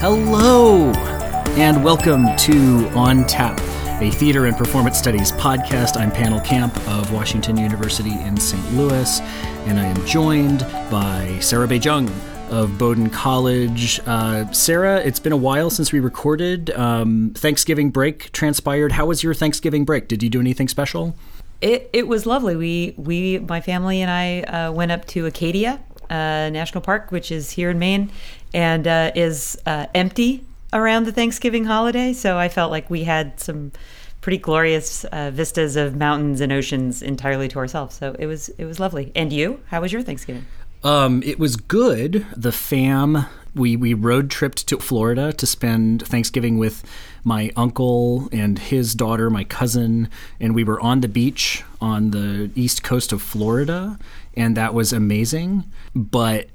Hello, and welcome to On Tap, a theater and performance studies podcast. I'm Pannill Camp of Washington University in St. Louis, and I am joined by Sarah Bay-Cheng of Bowdoin College. Uh, Sarah, it's been a while since we recorded. Um, Thanksgiving break transpired. How was your Thanksgiving break? Did you do anything special? It, it was lovely. We we my family and I uh, went up to Acadia uh, National Park, which is here in Maine, and uh, is uh, empty around the Thanksgiving holiday. So I felt like we had some pretty glorious uh, vistas of mountains and oceans entirely to ourselves. So it was it was lovely. And you, how was your Thanksgiving? Um, it was good. The fam we we road tripped to Florida to spend Thanksgiving with my uncle and his daughter, my cousin, and we were on the beach on the east coast of Florida, and that was amazing. But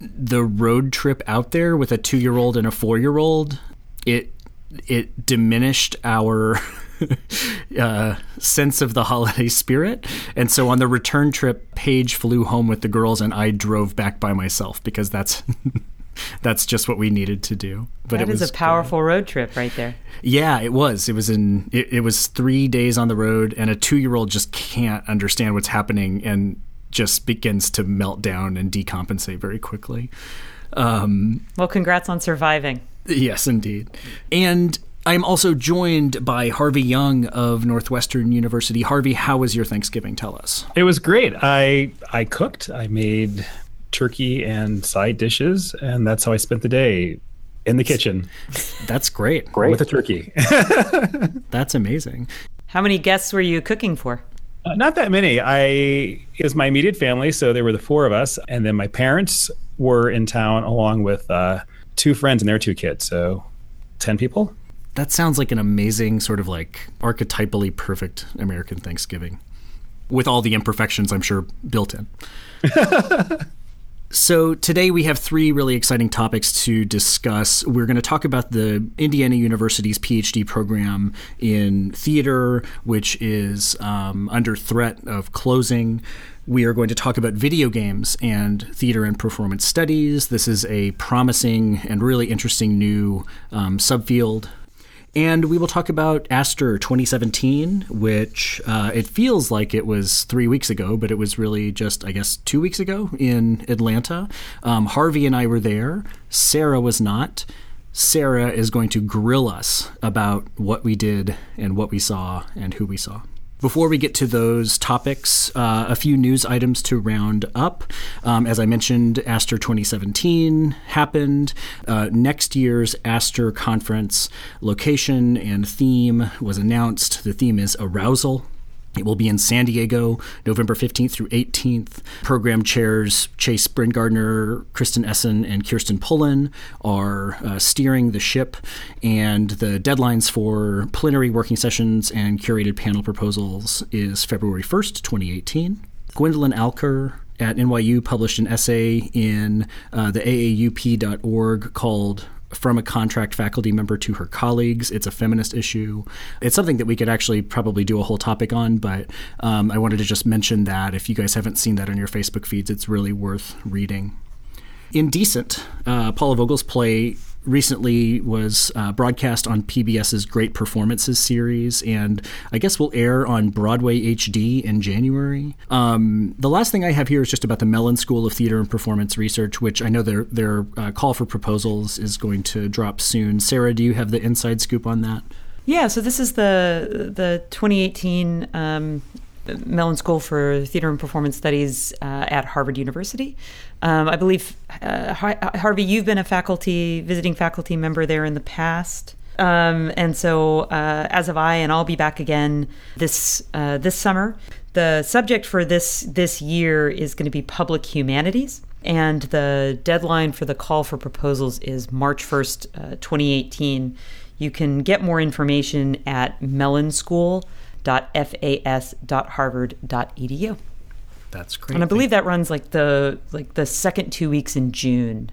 the road trip out there with a two year old and a four year old, it it diminished our uh, sense of the holiday spirit. And so on the return trip, Paige flew home with the girls, and I drove back by myself because that's. that's just what we needed to do. But that it was a powerful good. road trip right there. Yeah, it was. It was in. It, it was three days on the road, and a two-year-old just can't understand what's happening, and just begins to melt down and decompensate very quickly. Um, well, congrats on surviving. Yes, indeed. And I'm also joined by Harvey Young of Northwestern University. Harvey, how was your Thanksgiving? Tell us. It was great. I I cooked. I made turkey and side dishes, and that's how I spent the day in the kitchen. That's great. Great with a turkey. that's amazing. How many guests were you cooking for? Uh, not that many. I it was my immediate family, so there were the four of us, and then my parents were in town along with uh, two friends and their two kids. So ten people. That sounds like an amazing sort of like archetypally perfect American Thanksgiving, with all the imperfections I'm sure built in. So, today we have three really exciting topics to discuss. We're going to talk about the Indiana University's PhD program in theater, which is um, under threat of closing. We are going to talk about video games and theater and performance studies. This is a promising and really interesting new um, subfield and we will talk about ASTR 2017, which uh, it feels like it was three weeks ago, but it was really just, I guess, two weeks ago in Atlanta. Um, Harvey and I were there. Sarah was not. Sarah is going to grill us about what we did and what we saw and who we saw. Before we get to those topics, uh, a few news items to round up. Um, as I mentioned, ASTR 2017 happened. Uh, next year's ASTR conference location and theme was announced. The theme is arousal. It will be in San Diego, November 15th through 18th. Program chairs Chase Bringardner, Kristen Essen, and Kirsten Pullen are uh, steering the ship, and the deadlines for plenary working sessions and curated panel proposals is February 1st, 2018. Gwendolyn Alker at NYU published an essay in uh, the AAUP.org called from a contract faculty member to her colleagues. It's a feminist issue. It's something that we could actually probably do a whole topic on, but um, I wanted to just mention that if you guys haven't seen that on your Facebook feeds, it's really worth reading. Indecent, uh, Paula Vogel's play recently was uh, broadcast on PBS's Great Performances series, and I guess will air on Broadway HD in January. Um, the last thing I have here is just about the Mellon School of Theater and Performance Research, which I know their their uh, call for proposals is going to drop soon. Sarah, do you have the inside scoop on that? Yeah, so this is the the 2018 um, Mellon School for Theater and Performance Studies uh, at Harvard University. Um, I believe, uh, Harvey, you've been a faculty, visiting faculty member there in the past. Um, and so, uh, as have I, and I'll be back again this uh, this summer. The subject for this this year is going to be public humanities, and the deadline for the call for proposals is March first, uh, 2018. You can get more information at Mellon School www.fas.harvard.edu. That's great. And I believe that runs like the like the second two weeks in June.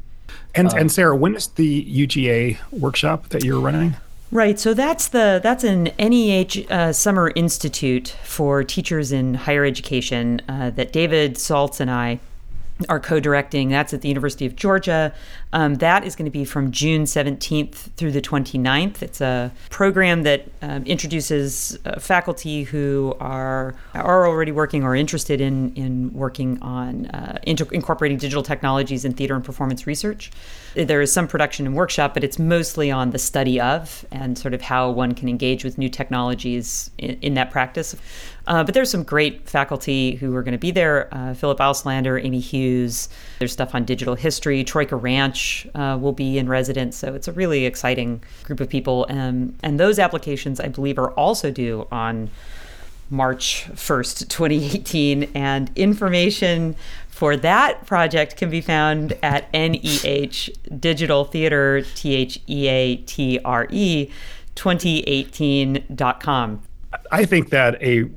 And uh, and Sarah, when is the UGA workshop that you're running? Right. So that's the that's an NEH uh, Summer Institute for teachers in higher education uh, that David Saltz and I are co-directing. That's at the University of Georgia. Um, that is going to be from June 17th through the 29th. It's a program that um, introduces uh, faculty who are are already working or interested in in working on uh, inter- incorporating digital technologies in theater and performance research. There is some production and workshop, but it's mostly on the study of and sort of how one can engage with new technologies in, in that practice. Uh, but there's some great faculty who are going to be there uh, Philip Auslander, Amy Hughes. There's stuff on digital history. Troika Ranch uh, will be in residence. So it's a really exciting group of people. Um, and those applications, I believe, are also due on March 1st, 2018. And information for that project can be found at NEH Digital Theater, T H E A T R E, 2018.com. I think that a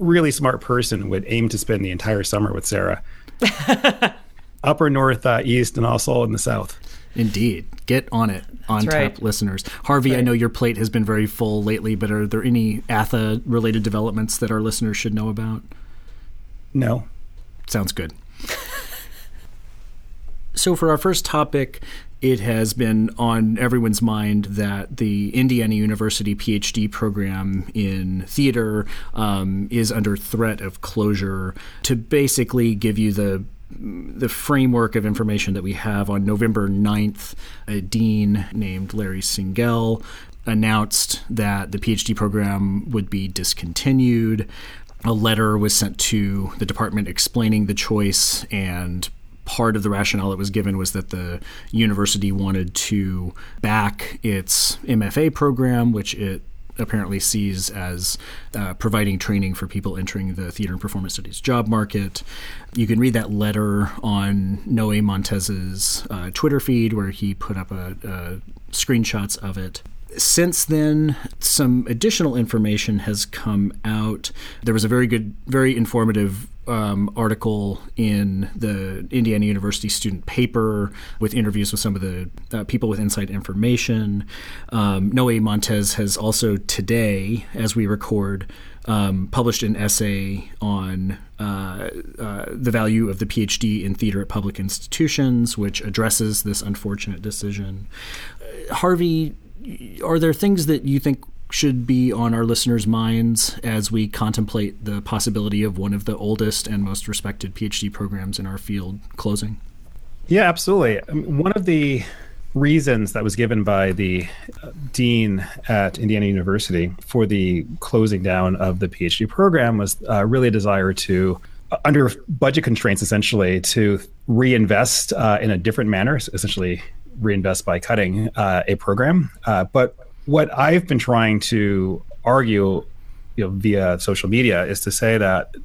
really smart person would aim to spend the entire summer with Sarah. Upper North, uh, East, and also in the South. Indeed. Get on it, on tap right. listeners. Harvey, right. I know your plate has been very full lately, but are there any ATHE related developments that our listeners should know about? No. Sounds good. so, for our first topic, it has been on everyone's mind that the Indiana University PhD program in theater um, is under threat of closure. To basically give you the the framework of information that we have on November 9th, a dean named Larry Singell announced that the PhD program would be discontinued. A letter was sent to the department explaining the choice and part of the rationale that was given was that the university wanted to back its MFA program, which it apparently sees as uh, providing training for people entering the theater and performance studies job market. You can read that letter on Noe Montez's uh, Twitter feed, where he put up a, a screenshots of it. Since then, some additional information has come out. There was a very good, very informative um, article in the Indiana University student paper with interviews with some of the uh, people with inside information. Um, Noe Montez has also today, as we record, um, published an essay on uh, uh, the value of the PhD in theater at public institutions, which addresses this unfortunate decision. Uh, Harvey, are there things that you think should be on our listeners' minds as we contemplate the possibility of one of the oldest and most respected PhD programs in our field closing? Yeah, absolutely. One of the reasons that was given by the uh, dean at Indiana University for the closing down of the PhD program was uh, really a desire to, uh, under budget constraints, essentially, to reinvest uh, in a different manner, essentially reinvest by cutting uh, a program. Uh, but what I've been trying to argue, you know, via social media is to say that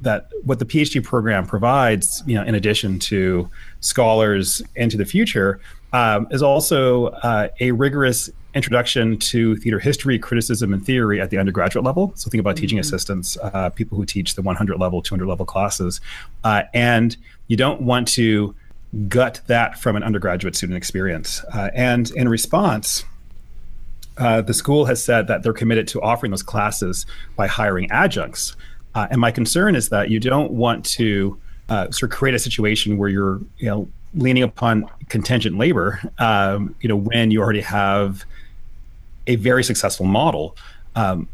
that what the PhD program provides, you know, in addition to scholars into the future, um, is also uh, a rigorous introduction to theater history, criticism, and theory at the undergraduate level. So think about mm-hmm. teaching assistants, uh, people who teach the 100 level, 200 level classes, uh, and you don't want to gut that from an undergraduate student experience. Uh, and in response, uh, the school has said that they're committed to offering those classes by hiring adjuncts. Uh, and my concern is that you don't want to uh, sort of create a situation where you're, you know, leaning upon contingent labor, um, you know, when you already have a very successful model. Um,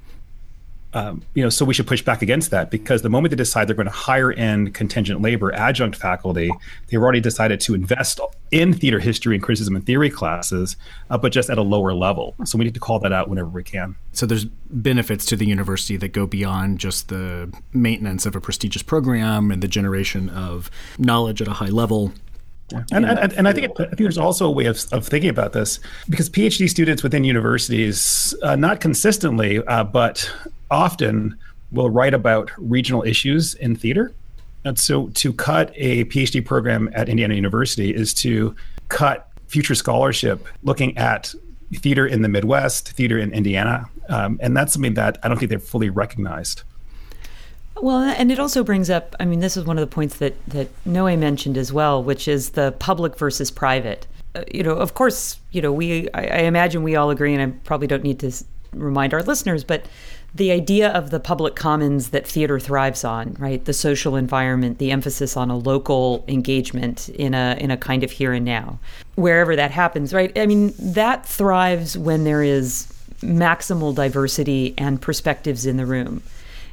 um, you know, so we should push back against that because the moment they decide they're going to hire in contingent labor, adjunct faculty, they've already decided to invest in theater history and criticism and theory classes, uh, but just at a lower level. So we need to call that out whenever we can. So there's benefits to the university that go beyond just the maintenance of a prestigious program and the generation of knowledge at a high level. Yeah. And, and, and, I think I think there's also a way of, of thinking about this because PhD students within universities, uh, not consistently, uh, but often will write about regional issues in theater. And so to cut a PhD program at Indiana University is to cut future scholarship looking at theater in the Midwest, theater in Indiana. Um, and that's something that I don't think they've fully recognized. Well, and it also brings up, I mean, this is one of the points that, that Noe mentioned as well, which is the public versus private. uh, you know, of course, you know, we I, I imagine we all agree, and I probably don't need to remind our listeners, but the idea of the public commons that theater thrives on, right? The social environment, the emphasis on a local engagement in a in a kind of here and now, wherever that happens, right? I mean, that thrives when there is maximal diversity and perspectives in the room.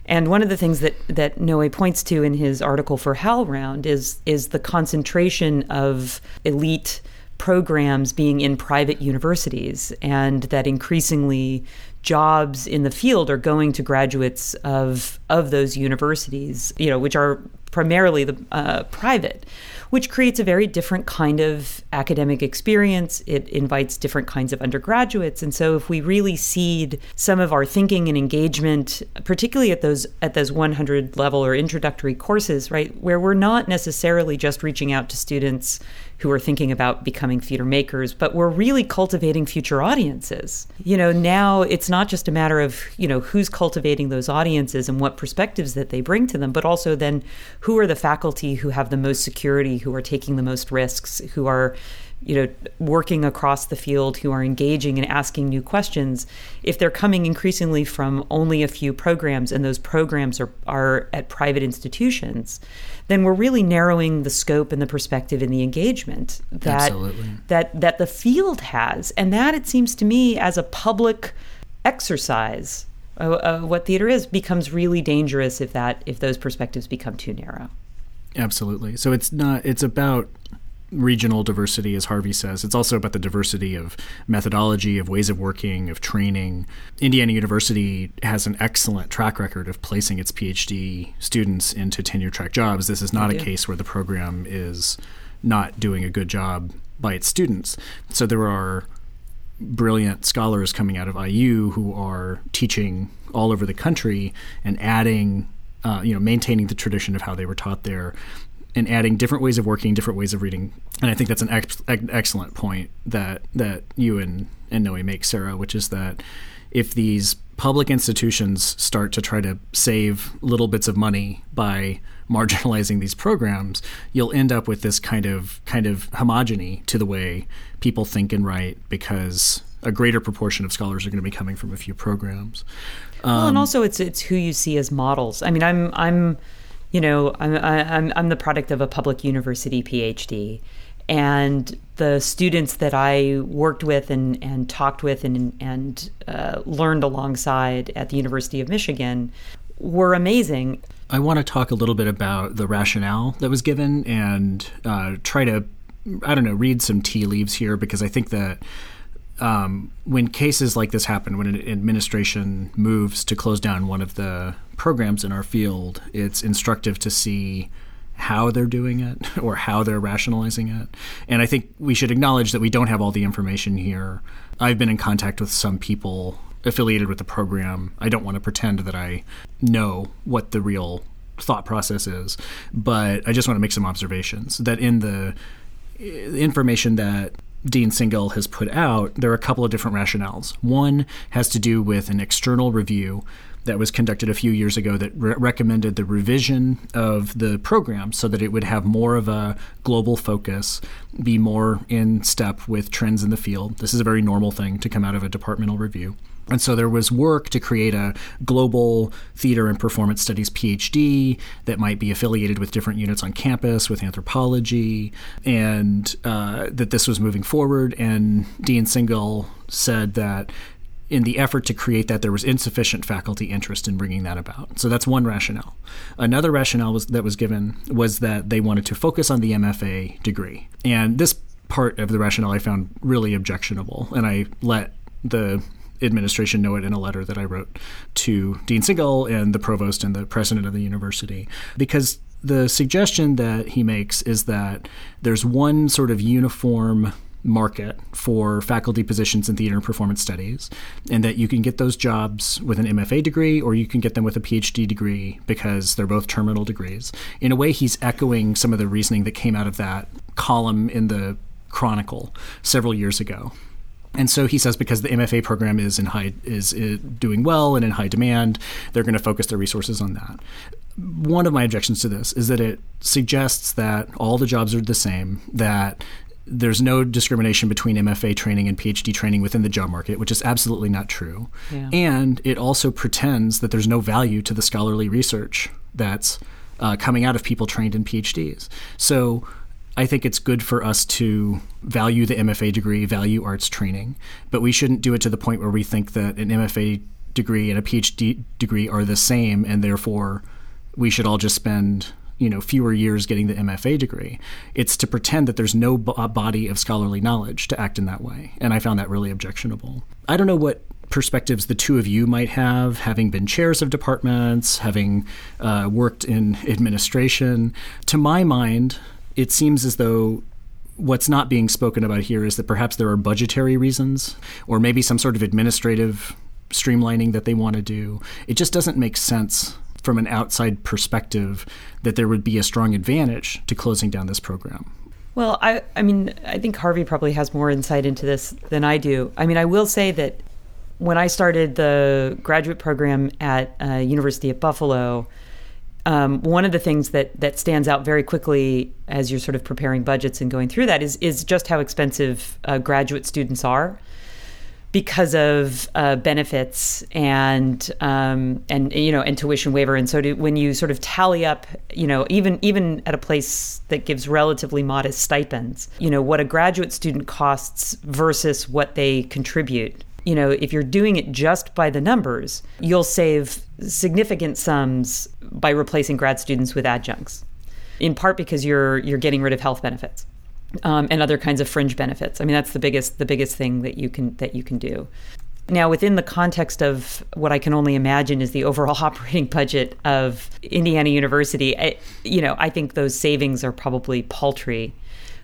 And one of the things that that Noe points to in his article for HowlRound is is the concentration of elite programs being in private universities, and that increasingly jobs in the field are going to graduates of of those universities, you know, which are primarily the uh, private, which creates a very different kind of academic experience. It invites different kinds of undergraduates, and so if we really seed some of our thinking and engagement, particularly at those at those 100 level or introductory courses, right, where we're not necessarily just reaching out to students who are thinking about becoming theater makers, but we're really cultivating future audiences. You know, now it's not just a matter of, you know, who's cultivating those audiences and what perspectives that they bring to them, but also then who are the faculty who have the most security, who are taking the most risks, who are you know working across the field who are engaging and asking new questions if they're coming increasingly from only a few programs and those programs are, are at private institutions then we're really narrowing the scope and the perspective and the engagement that Absolutely. that that the field has, and that it seems to me as a public exercise of, of what theater is becomes really dangerous if that if those perspectives become too narrow. Absolutely. So it's not. It's about regional diversity, as Harvey says. It's also about the diversity of methodology, of ways of working, of training. Indiana University has an excellent track record of placing its PhD students into tenure track jobs. This is not a case where the program is not doing a good job by its students. So there are brilliant scholars coming out of IU who are teaching all over the country and adding uh, you know, maintaining the tradition of how they were taught there, and adding different ways of working, different ways of reading. And I think that's an ex- excellent point that that you and and Noe make, Sarah, which is that if these public institutions start to try to save little bits of money by marginalizing these programs, you'll end up with this kind of kind of homogeny to the way people think and write because a greater proportion of scholars are going to be coming from a few programs. Um, well, and also it's it's who you see as models. I mean, I'm I'm you know, I'm, I'm, I'm the product of a public university PhD. And the students that I worked with and, and talked with and, and uh, learned alongside at the University of Michigan were amazing. I want to talk a little bit about the rationale that was given and uh, try to, I don't know, read some tea leaves here because I think that um, when cases like this happen, when an administration moves to close down one of the programs in our field, it's instructive to see how they're doing it or how they're rationalizing it. And I think we should acknowledge that we don't have all the information here. I've been in contact with some people affiliated with the program. I don't want to pretend that I know what the real thought process is, but I just want to make some observations that in the information that Dean Singell has put out, there are a couple of different rationales. One has to do with an external review that was conducted a few years ago that re- recommended the revision of the program so that it would have more of a global focus, be more in step with trends in the field. This is a very normal thing to come out of a departmental review. And so there was work to create a global theater and performance studies PhD that might be affiliated with different units on campus, with anthropology, and uh, that this was moving forward. And Dean Singell said that in the effort to create that, there was insufficient faculty interest in bringing that about. So that's one rationale. Another rationale was, that was given was that they wanted to focus on the MFA degree. And this part of the rationale I found really objectionable. And I let the administration know it in a letter that I wrote to Dean Singell and the provost and the president of the university because the suggestion that he makes is that there's one sort of uniform market for faculty positions in theater and performance studies, and that you can get those jobs with an MFA degree or you can get them with a PhD degree because they're both terminal degrees. In a way, he's echoing some of the reasoning that came out of that column in the Chronicle several years ago. And so he says because the MFA program is in high is, is doing well and in high demand, they're going to focus their resources on that. One of my objections to this is that it suggests that all the jobs are the same, that there's no discrimination between MFA training and PhD training within the job market, which is absolutely not true. Yeah. And it also pretends that there's no value to the scholarly research that's uh, coming out of people trained in PhDs. So I think it's good for us to value the MFA degree, value arts training, but we shouldn't do it to the point where we think that an MFA degree and a PhD degree are the same, and therefore we should all just spend you know fewer years getting the MFA degree. It's to pretend that there's no b- body of scholarly knowledge to act in that way, and I found that really objectionable. I don't know what perspectives the two of you might have, having been chairs of departments, having uh, worked in administration. To my mind, it seems as though what's not being spoken about here is that perhaps there are budgetary reasons or maybe some sort of administrative streamlining that they want to do. It just doesn't make sense from an outside perspective that there would be a strong advantage to closing down this program. Well, I, I mean, I think Harvey probably has more insight into this than I do. I mean, I will say that when I started the graduate program at uh, University of Buffalo, um, one of the things that that stands out very quickly as you're sort of preparing budgets and going through that is is just how expensive uh, graduate students are because of uh, benefits and um, and you know and tuition waiver. And so when you sort of tally up you know even even at a place that gives relatively modest stipends you know what a graduate student costs versus what they contribute you know, if you're doing it just by the numbers, you'll save significant sums by replacing grad students with adjuncts. In part because you're you're getting rid of health benefits um, and other kinds of fringe benefits. I mean, that's the biggest the biggest thing that you can that you can do. Now, within the context of what I can only imagine is the overall operating budget of Indiana University, I, you know, I think those savings are probably paltry.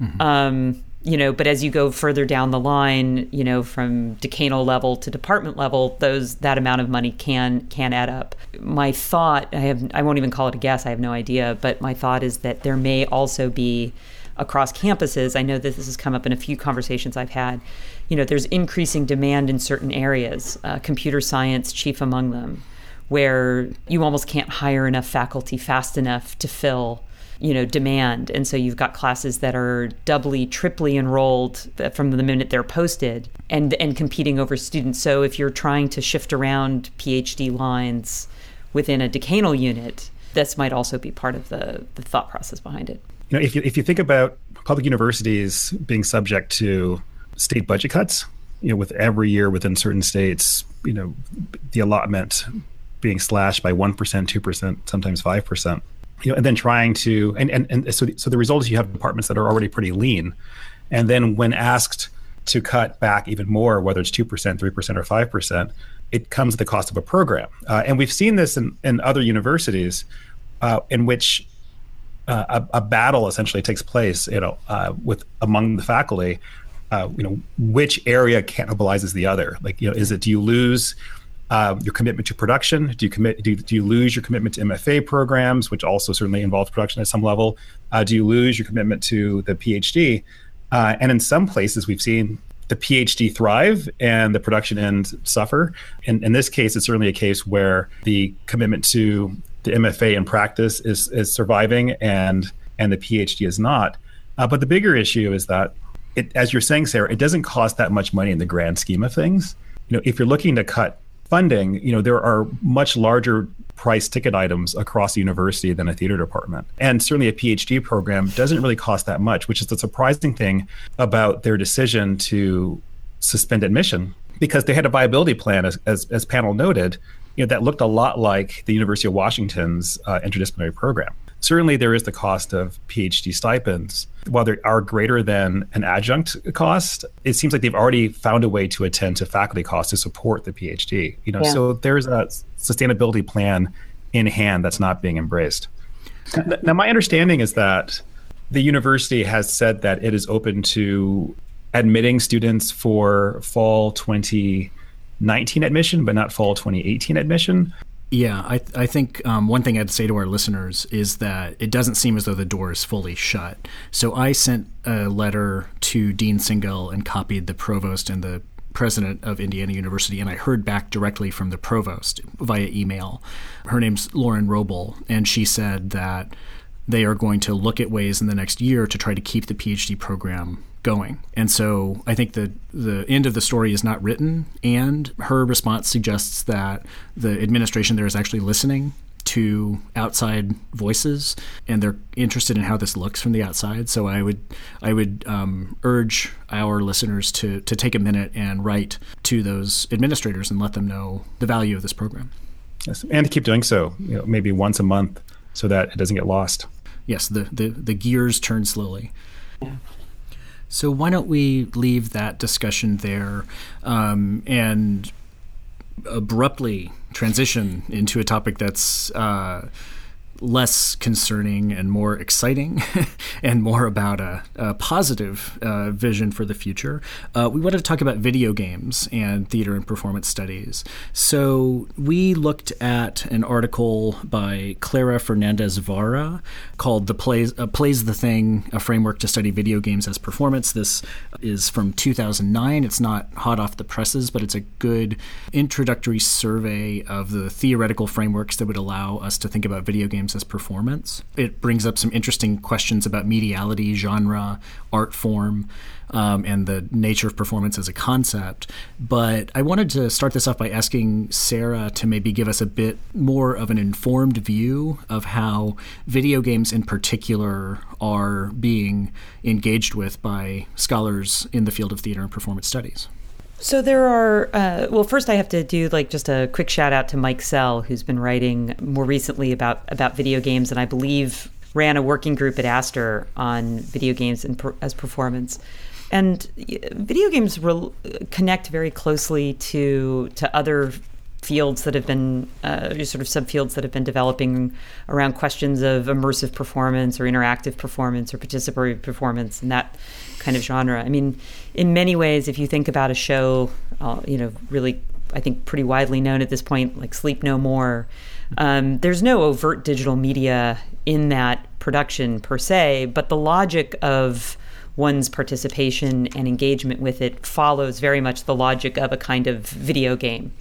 Mm-hmm. Um, you know, but as you go further down the line, you know, from decanal level to department level, those that amount of money can can add up. My thought, I have I won't even call it a guess, I have no idea, but my thought is that there may also be across campuses. I know that this has come up in a few conversations I've had. You know, there's increasing demand in certain areas, uh, computer science chief among them, where you almost can't hire enough faculty fast enough to fill you know demand. And so you've got classes that are doubly triply enrolled from the minute they're posted and and competing over students. So if you're trying to shift around phd lines within a decanal unit this might also be part of the the thought process behind it. You know if you if you think about public universities being subject to state budget cuts you know with every year within certain states you know the allotment being slashed by 1% 2% sometimes 5% you know, and then trying to and and, and so so the result is you have departments that are already pretty lean, and then when asked to cut back even more, whether it's two percent, three percent, or five percent, it comes at the cost of a program. Uh, and we've seen this in in other universities, uh, in which uh, a, a, battle essentially takes place, you know, uh, with among the faculty. Uh, you know, which area cannibalizes the other? Like, you know, is it do you lose uh, your commitment to production? Do you commit? Do, do, you lose your commitment to MFA programs, which also certainly involves production at some level? Uh, do you lose your commitment to the PhD? Uh, and in some places, we've seen the PhD thrive and the production end suffer. And in this case, it's certainly a case where the commitment to the MFA in practice is is surviving, and and the PhD is not. Uh, but the bigger issue is that, it, as you're saying, Sarah, it doesn't cost that much money in the grand scheme of things. You know, if you're looking to cut funding, you know, there are much larger price ticket items across the university than a theater department. And certainly a PhD program doesn't really cost that much, which is the surprising thing about their decision to suspend admission because they had a viability plan, as, as, as Pannill noted, you know, that looked a lot like the University of Washington's uh, interdisciplinary program. Certainly, there is the cost of PhD stipends. While they are greater than an adjunct cost, it seems like they've already found a way to attend to faculty costs to support the PhD. You know, yeah. so there's a sustainability plan in hand that's not being embraced. Now, my understanding is that the university has said that it is open to admitting students for fall 2019 admission, but not fall 2018 admission. Yeah, I, I think um, one thing I'd say to our listeners is that it doesn't seem as though the door is fully shut. So I sent a letter to Dean Singell and copied the provost and the president of Indiana University, and I heard back directly from the provost via email. Her name's Lauren Robel, and she said that they are going to look at ways in the next year to try to keep the PhD program going. And so I think the the end of the story is not written, and her response suggests that the administration there is actually listening to outside voices, and they're interested in how this looks from the outside. So I would I would um, urge our listeners to to take a minute and write to those administrators and let them know the value of this program. Yes, and to keep doing so, you know, maybe once a month, so that it doesn't get lost. Yes, the the, the gears turn slowly. Yeah. So why don't we leave that discussion there um, and abruptly transition into a topic that's uh, less concerning and more exciting and more about a, a positive uh, vision for the future. Uh, we wanted to talk about video games and theater and performance studies. So we looked at an article by Clara Fernandez Vara called "The Plays uh, Plays the Thing: A Framework to Study Video Games as Performance." This is from 2009. It's not hot off the presses, but it's a good introductory survey of the theoretical frameworks that would allow us to think about video games as performance. It brings up some interesting questions about mediality, genre, art form, um, and the nature of performance as a concept. But I wanted to start this off by asking Sarah to maybe give us a bit more of an informed view of how video games in particular are being engaged with by scholars in the field of theater and performance studies. So there are. Uh, well, first I have to do like just a quick shout out to Mike Sell, who's been writing more recently about about video games, and I believe ran a working group at ASTR on video games and per, as performance. And video games re- connect very closely to to other fields that have been uh, sort of subfields that have been developing around questions of immersive performance or interactive performance or participatory performance and that kind of genre. I mean, in many ways, if you think about a show, uh, you know, really, I think pretty widely known at this point, like Sleep No More, um, there's no overt digital media in that production per se, but the logic of one's participation and engagement with it follows very much the logic of a kind of video game.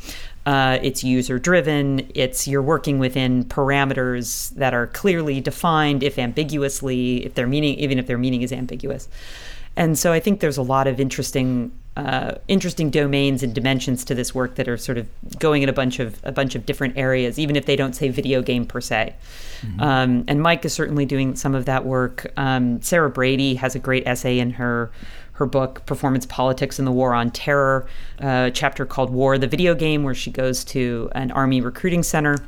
Uh, it's user driven. It's you're working within parameters that are clearly defined, if ambiguously, if their meaning, even if their meaning is ambiguous. And so I think there's a lot of interesting uh, interesting domains and dimensions to this work that are sort of going in a bunch of a bunch of different areas, even if they don't say video game per se. Mm-hmm. Um, and Mike is certainly doing some of that work. Um, Sara Brady has a great essay in her her book performance politics and the war on terror a chapter called war the video game where she goes to an army recruiting center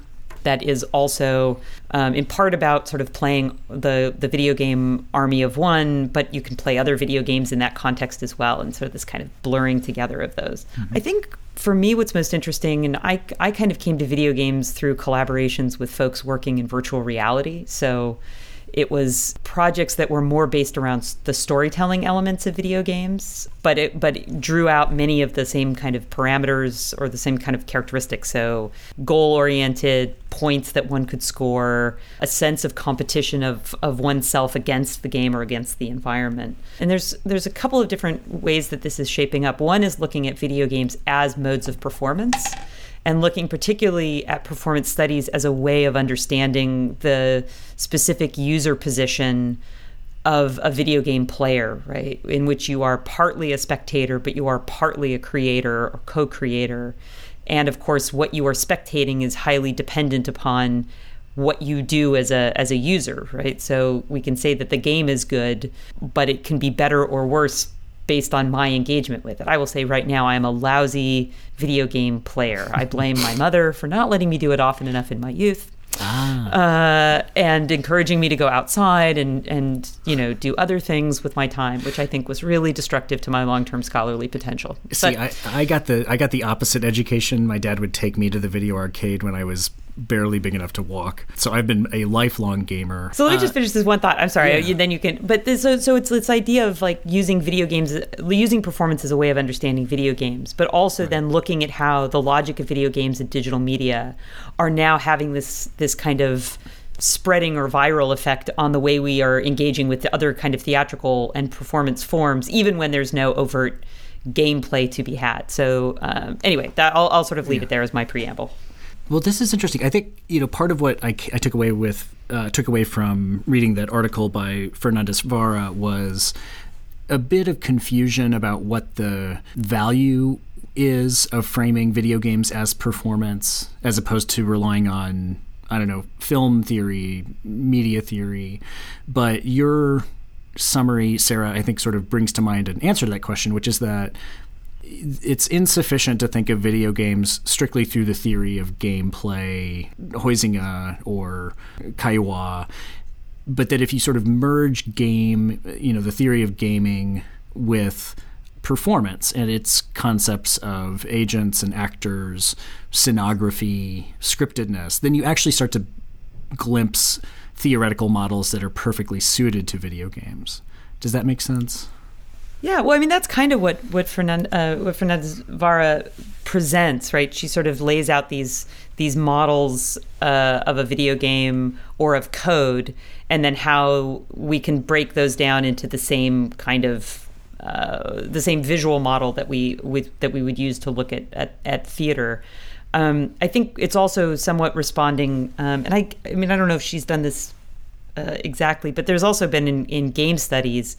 that is also um, in part about sort of playing the the video game Army of One, but you can play other video games in that context as well, and sort of this kind of blurring together of those. Mm-hmm. I think for me, what's most interesting, and I I kind of came to video games through collaborations with folks working in virtual reality, so it was projects that were more based around the storytelling elements of video games, but it but it drew out many of the same kind of parameters or the same kind of characteristics. So goal oriented points that one could score, a sense of competition of of oneself against the game or against the environment. And there's there's a couple of different ways that this is shaping up. One is looking at video games as modes of performance and looking particularly at performance studies as a way of understanding the specific user position of a video game player, right? In which you are partly a spectator, but you are partly a creator or co creator. And of course, what you are spectating is highly dependent upon what you do as a as a user, right? So we can say that the game is good, but it can be better or worse based on my engagement with it. I will say right now I am a lousy video game player. I blame my mother for not letting me do it often enough in my youth. Ah. Uh, and encouraging me to go outside and, and you know do other things with my time, which I think was really destructive to my long term scholarly potential. See, but, I, I got the I got the opposite education. My dad would take me to the video arcade when I was barely big enough to walk. So I've been a lifelong gamer. So let me uh, just finish this one thought. I'm sorry. Yeah. Then you can. But this, so so it's this idea of like using video games, using performance as a way of understanding video games, but also right. then looking at how the logic of video games and digital media are now having this this kind of spreading or viral effect on the way we are engaging with the other kind of theatrical and performance forms, even when there's no overt gameplay to be had. So um, anyway, that I'll, I'll, sort of leave yeah. it there as my preamble. Well, this is interesting. I think you know part of what I, I took away with uh, took away from reading that article by Fernandez Vara was a bit of confusion about what the value is of framing video games as performance as opposed to relying on I don't know film theory, media theory, but your summary, Sarah, I think sort of brings to mind an answer to that question, which is that it's insufficient to think of video games strictly through the theory of gameplay, Huizinga or Caillois, but that if you sort of merge game, you know, the theory of gaming with performance and its concepts of agents and actors, scenography, scriptedness, then you actually start to glimpse theoretical models that are perfectly suited to video games. Does that make sense? Yeah, well, I mean, that's kind of what what, Fernand, uh, what Fernandez Vara presents, right? She sort of lays out these these models uh, of a video game or of code, and then how we can break those down into the same kind of uh, the same visual model that we that we would use to look at at, at theater. Um, I think it's also somewhat responding, um, and I I mean I don't know if she's done this uh, exactly, but there's also been in, in game studies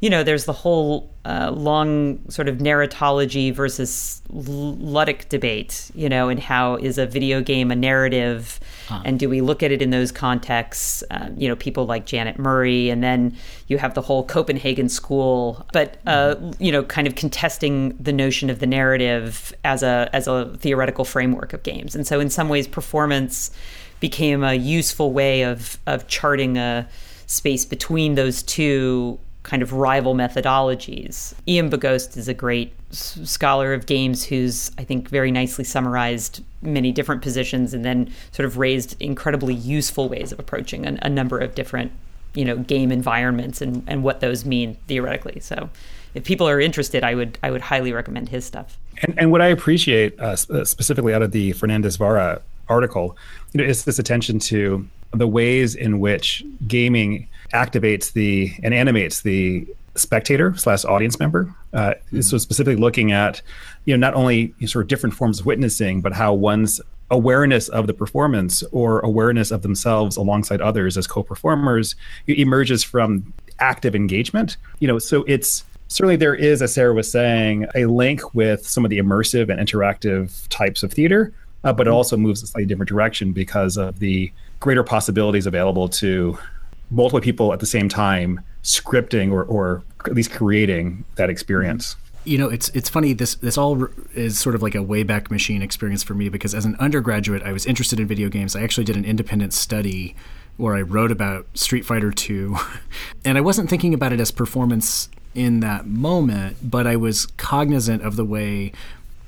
you know, there's the whole uh, long sort of narratology versus ludic debate, you know, and how is a video game a narrative? Huh. And do we look at it in those contexts? Um, you know, people like Janet Murray, and then you have the whole Copenhagen school, but, uh, mm-hmm. you know, kind of contesting the notion of the narrative as a, as a theoretical framework of games. And so, in some ways, performance became a useful way of, of charting a space between those two kind of rival methodologies. Ian Bogost is a great s- scholar of games who's, I think, very nicely summarized many different positions and then sort of raised incredibly useful ways of approaching a, a number of different, you know, game environments and, and what those mean theoretically. So if people are interested, I would I would highly recommend his stuff. And, and what I appreciate uh, uh specifically out of the Fernandez Vara article, you know, is this attention to the ways in which gaming activates the and animates the spectator slash audience member. Uh, mm-hmm. So specifically looking at, you know, not only sort of different forms of witnessing, but how one's awareness of the performance or awareness of themselves alongside others as co-performers emerges from active engagement. You know, so it's certainly there is, as Sarah was saying, a link with some of the immersive and interactive types of theater, uh, but it mm-hmm. also moves a slightly different direction because of the greater possibilities available to multiple people at the same time scripting or, or at least creating that experience. You know it's it's funny this this all is sort of like a wayback machine experience for me because as an undergraduate I was interested in video games. I actually did an independent study where I wrote about Street Fighter 2 and I wasn't thinking about it as performance in that moment but I was cognizant of the way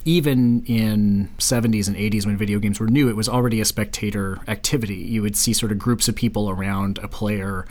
even in 70s and 80s when video games were new, it was already a spectator activity. You would see sort of groups of people around a player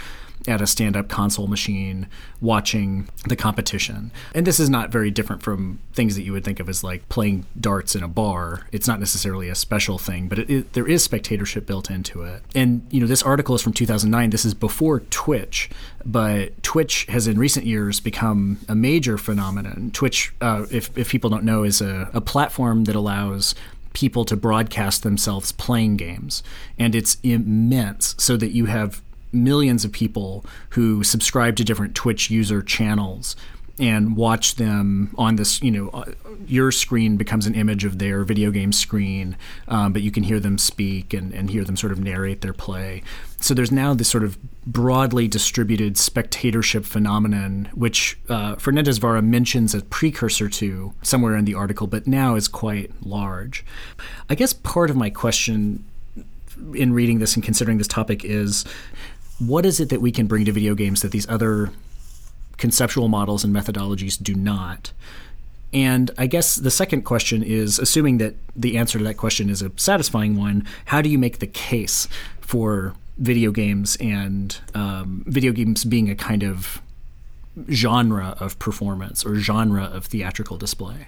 at a stand up console machine watching the competition. And this is not very different from things that you would think of as like playing darts in a bar. It's not necessarily a special thing, but it, it, there is spectatorship built into it. And, you know, this article is from 2009. This is before Twitch, but Twitch has in recent years become a major phenomenon. Twitch, uh, if, if people don't know, is a, a platform that allows people to broadcast themselves playing games. And it's immense so that you have millions of people who subscribe to different Twitch user channels and watch them on this, you know, uh, your screen becomes an image of their video game screen, um, but you can hear them speak and, and hear them sort of narrate their play. So there's now this sort of broadly distributed spectatorship phenomenon, which uh, Fernandez Vara mentions a precursor to somewhere in the article, but now is quite large. I guess part of my question in reading this and considering this topic is what is it that we can bring to video games that these other conceptual models and methodologies do not? And I guess the second question is assuming that the answer to that question is a satisfying one, how do you make the case for video games and um, video games being a kind of genre of performance or genre of theatrical display?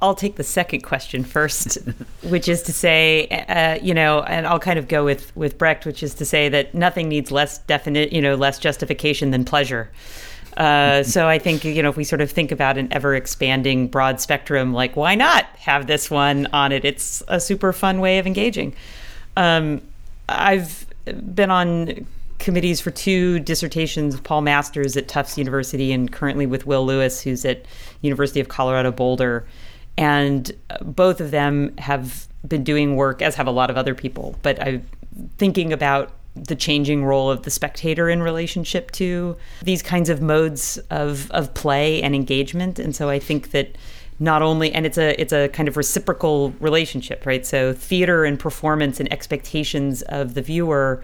I'll take the second question first, which is to say, uh, you know, and I'll kind of go with with Brecht, which is to say that nothing needs less definite, you know, less justification than pleasure. Uh, so I think you know if we sort of think about an ever expanding broad spectrum, like why not have this one on it? It's a super fun way of engaging. Um, I've been on committees for two dissertations Paul Masters at Tufts University and currently with Will Lewis, who's at University of Colorado Boulder. And both of them have been doing work, as have a lot of other people. But I'm thinking about the changing role of the spectator in relationship to these kinds of modes of, of play and engagement. And so I think that not only and it's a it's a kind of reciprocal relationship, right? So theater and performance and expectations of the viewer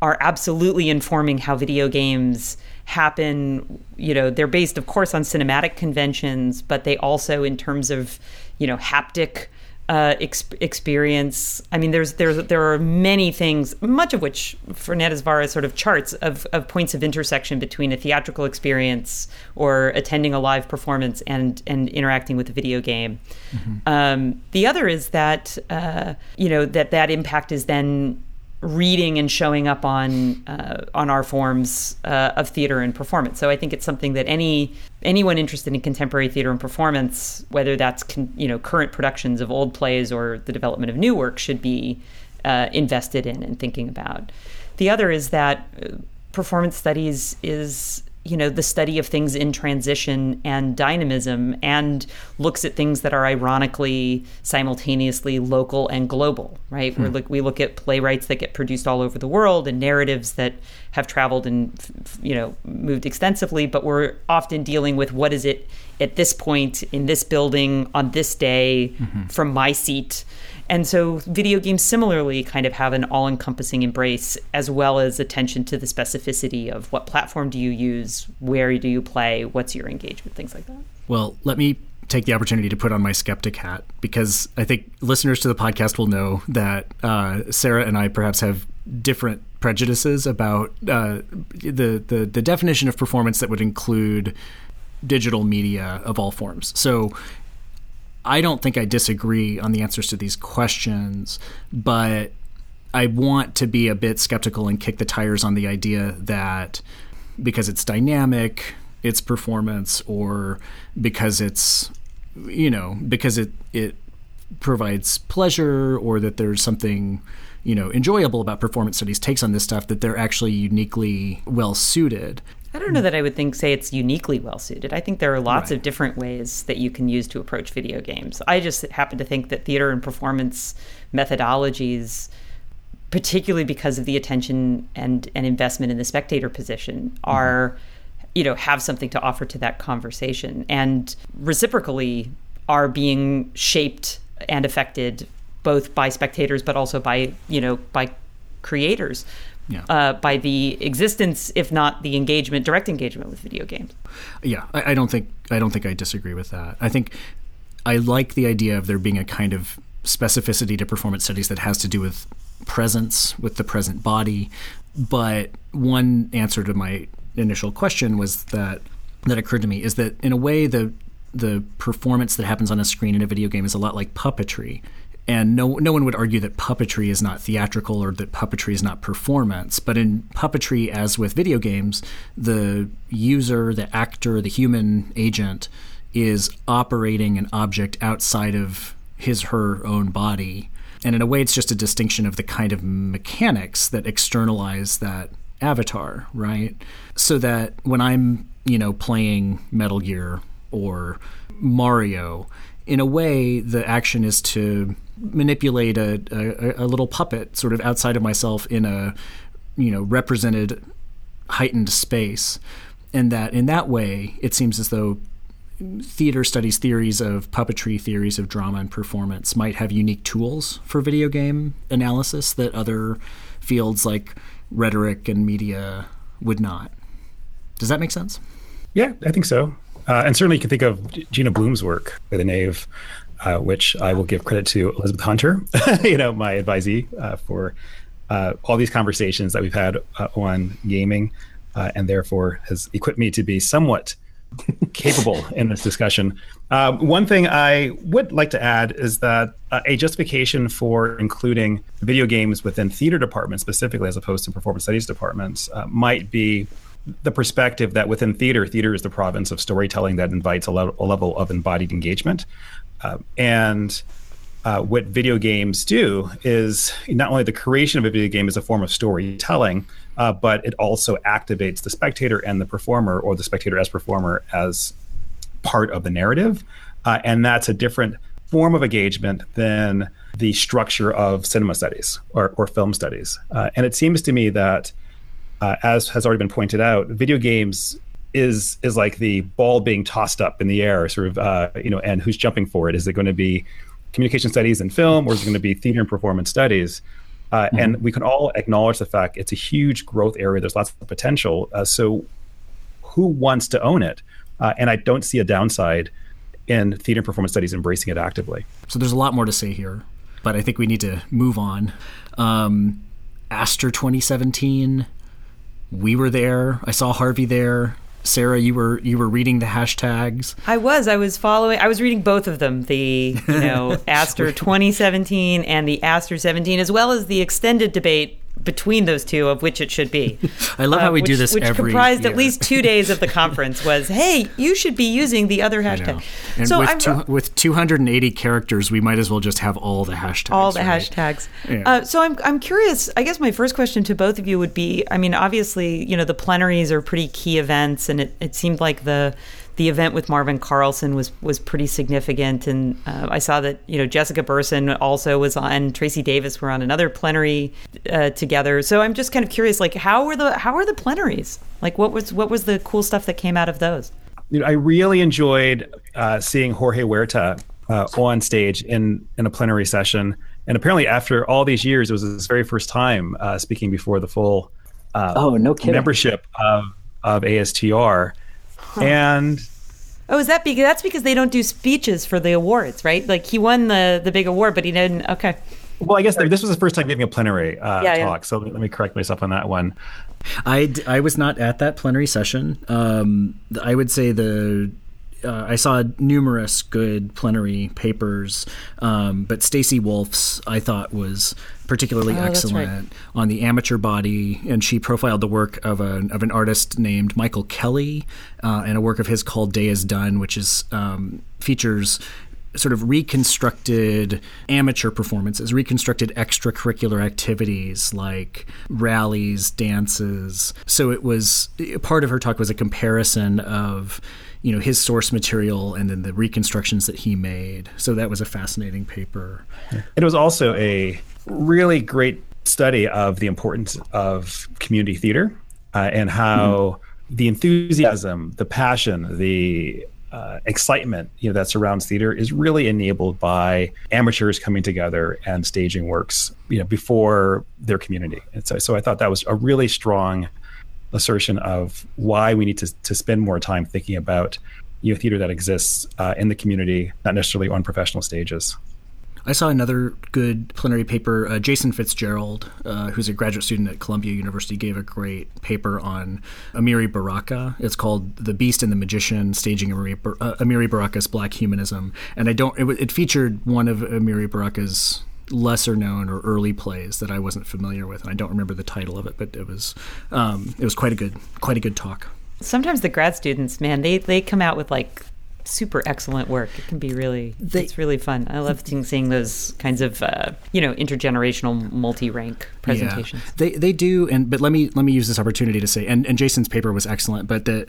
are absolutely informing how video games happen. You know, they're based, of course, on cinematic conventions, but they also, in terms of, you know, haptic uh, ex- experience. I mean, there's there's there are many things, much of which Fernandez Vara sort of charts of, of points of intersection between a theatrical experience or attending a live performance and and interacting with a video game. Mm-hmm. Um, the other is that uh, you know that that impact is then reading and showing up on uh, on our forms uh, of theater and performance. So I think it's something that any anyone interested in contemporary theater and performance, whether that's con- you know current productions of old plays or the development of new work, should be uh, invested in and thinking about. The other is that uh, performance studies is you know the study of things in transition and dynamism and looks at things that are ironically simultaneously local and global right hmm. look, we look at playwrights that get produced all over the world and narratives that have traveled and you know moved extensively but we're often dealing with what is it at this point in this building on this day mm-hmm. from my seat and so video games similarly kind of have an all encompassing embrace as well as attention to the specificity of what platform do you use, where do you play, what's your engagement, things like that. Well, let me take the opportunity to put on my skeptic hat because I think listeners to the podcast will know that uh, Sarah and I perhaps have different prejudices about uh, the, the the definition of performance that would include digital media of all forms. So I don't think I disagree on the answers to these questions, but I want to be a bit skeptical and kick the tires on the idea that because it's dynamic, it's performance, or because it's you know because it it provides pleasure, or that there's something you know enjoyable about performance studies takes on this stuff that they're actually uniquely well suited. I don't know that I would think say it's uniquely well suited. I think there are lots right. of different ways that you can use to approach video games. I just happen to think that theater and performance methodologies particularly because of the attention and, and investment in the spectator position mm-hmm. are mm-hmm. you know have something to offer to that conversation and reciprocally are being shaped and affected both by spectators but also by you know by creators yeah. uh, by the existence, if not the engagement, direct engagement with video games. Yeah, I, I don't think I don't think I disagree with that. I think I like the idea of there being a kind of specificity to performance studies that has to do with presence, with the present body. But one answer to my initial question was that that occurred to me is that in a way the the performance that happens on a screen in a video game is a lot like puppetry and no no one would argue that puppetry is not theatrical or that puppetry is not performance. But in puppetry as with video games the user the actor the human agent is operating an object outside of his her own body. And in a way it's just a distinction of the kind of mechanics that externalize that avatar right? So that when i'm you know playing metal gear or mario in a way the action is to manipulate a, a, a little puppet sort of outside of myself in a you know represented heightened space. And that in that way it seems as though theater studies theories of puppetry theories of drama and performance might have unique tools for video game analysis that other fields like rhetoric and media would not. Does that make sense? Yeah i think so. Uh, and certainly you can think of gina bloom's work the nave uh, which I will give credit to Elizabeth Hunter, you know, my advisee uh, for uh, all these conversations that we've had uh, on gaming, uh, and therefore has equipped me to be somewhat capable in this discussion. Uh, one thing I would like to add is that a justification for including video games within theater departments specifically, as opposed to performance studies departments, might be the perspective that within theater, theater is the province of storytelling that invites a, le- a level of embodied engagement. Uh, and uh, what video games do is not only the creation of a video game is a form of storytelling, uh, but it also activates the spectator and the performer, or the spectator as performer, as part of the narrative. Uh, and that's a different form of engagement than the structure of cinema studies or, or film studies. Uh, and it seems to me that, uh, as has already been pointed out, video games is is like the ball being tossed up in the air, sort of, uh, you know, and who's jumping for it? Is it going to be communication studies and film, or is it going to be theater and performance studies? Uh, mm-hmm. And we can all acknowledge the fact it's a huge growth area. There's lots of potential. Uh, so, who wants to own it? Uh, and I don't see a downside in theater and performance studies embracing it actively. So there's a lot more to say here, but I think we need to move on. Um, ASTR 2017, we were there. I saw Harvey there. Sarah, you were you were reading the hashtags. I was. I was following. I was reading both of them. The you know ASTR 2017 and the ASTR 17, as well as the extended debate between those two of which it should be. I love uh, how we which, do this which every comprised year. at least two days of the conference was, hey, you should be using the other hashtag. And so with, two, with 280 characters, we might as well just have all the hashtags. All the right? hashtags. Yeah. Uh, so I'm, I'm curious. I guess my first question to both of you would be, I mean, obviously, you know, the plenaries are pretty key events, and it, it seemed like the the event with Marvin Carlson was was pretty significant, and uh, I saw that you know Jessica Berson also was on, Tracy Davis were on another plenary uh, together. So I'm just kind of curious, like how were the how were the plenaries? Like what was what was the cool stuff that came out of those? You know, I really enjoyed uh, seeing Jorge Huerta uh, on stage in in a plenary session, and apparently after all these years, it was his very first time uh, speaking before the full uh, oh no kidding. membership of of ASTR. Huh. And oh, is that because that's because they don't do speeches for the awards, right? Like he won the the big award, but he didn't. Okay. Well, I guess this was the first time giving a plenary uh, yeah, talk, yeah. so let me correct myself on that one. I, I was not at that plenary session. Um, I would say the uh, I saw numerous good plenary papers, um, but Stacy Wolf's I thought was particularly oh, excellent right. on the amateur body, and she profiled the work of, a, of an artist named Michael Kelley, uh, and a work of his called "Day Is Done," which is um, features sort of reconstructed amateur performances, reconstructed extracurricular activities like rallies, dances. So it was part of her talk was a comparison of you know his source material and then the reconstructions that he made. So that was a fascinating paper. It was also a really great study of the importance of community theater uh, and how mm. the enthusiasm, the passion, the uh, excitement you know that surrounds theater is really enabled by amateurs coming together and staging works you know before their community and so, so i thought that was a really strong assertion of why we need to, to spend more time thinking about you know, theater that exists uh, in the community, not necessarily on professional stages. I saw another good plenary paper. Uh, Jason Fitzgerald, uh, who's a graduate student at Columbia University, gave a great paper on Amiri Baraka. It's called "The Beast and the Magician: Staging Amiri, uh, Amiri Baraka's Black Humanism." And I don't. It, it featured one of Amiri Baraka's lesser known or early plays that I wasn't familiar with, and I don't remember the title of it, but it was um, it was quite a good quite a good talk. Sometimes the grad students, man, they they come out with like super excellent work. It can be really they, it's really fun. I love seeing, seeing those kinds of uh, you know intergenerational multi-rank presentations. Yeah, they they do, and but let me let me use this opportunity to say, and, and Jason's paper was excellent, but that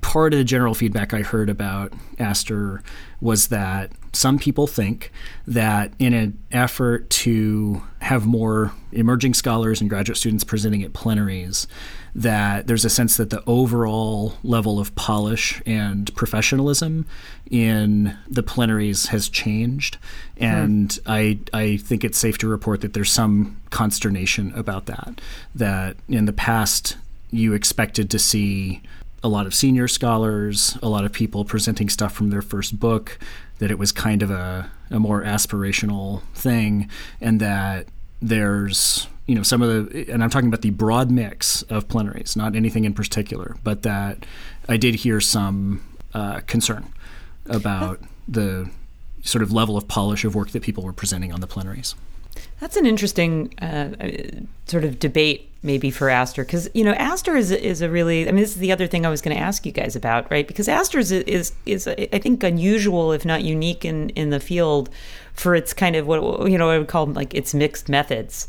part of the general feedback I heard about ASTR was that some people think that in an effort to have more emerging scholars and graduate students presenting at plenaries, that there's a sense that the overall level of polish and professionalism in the plenaries has changed. And hmm. I, I think it's safe to report that there's some consternation about that. That in the past, you expected to see a lot of senior scholars, a lot of people presenting stuff from their first book, that it was kind of a, a more aspirational thing, and that there's you know some of the and I'm talking about the broad mix of plenaries, not anything in particular, but that I did hear some uh, concern about the sort of level of polish of work that people were presenting on the plenaries. That's an interesting uh, sort of debate maybe for ASTR because you know ASTR is is a really I mean this is the other thing I was going to ask you guys about right because ASTR is is is I think unusual if not unique in in the field for its kind of what you know I would call like its mixed methods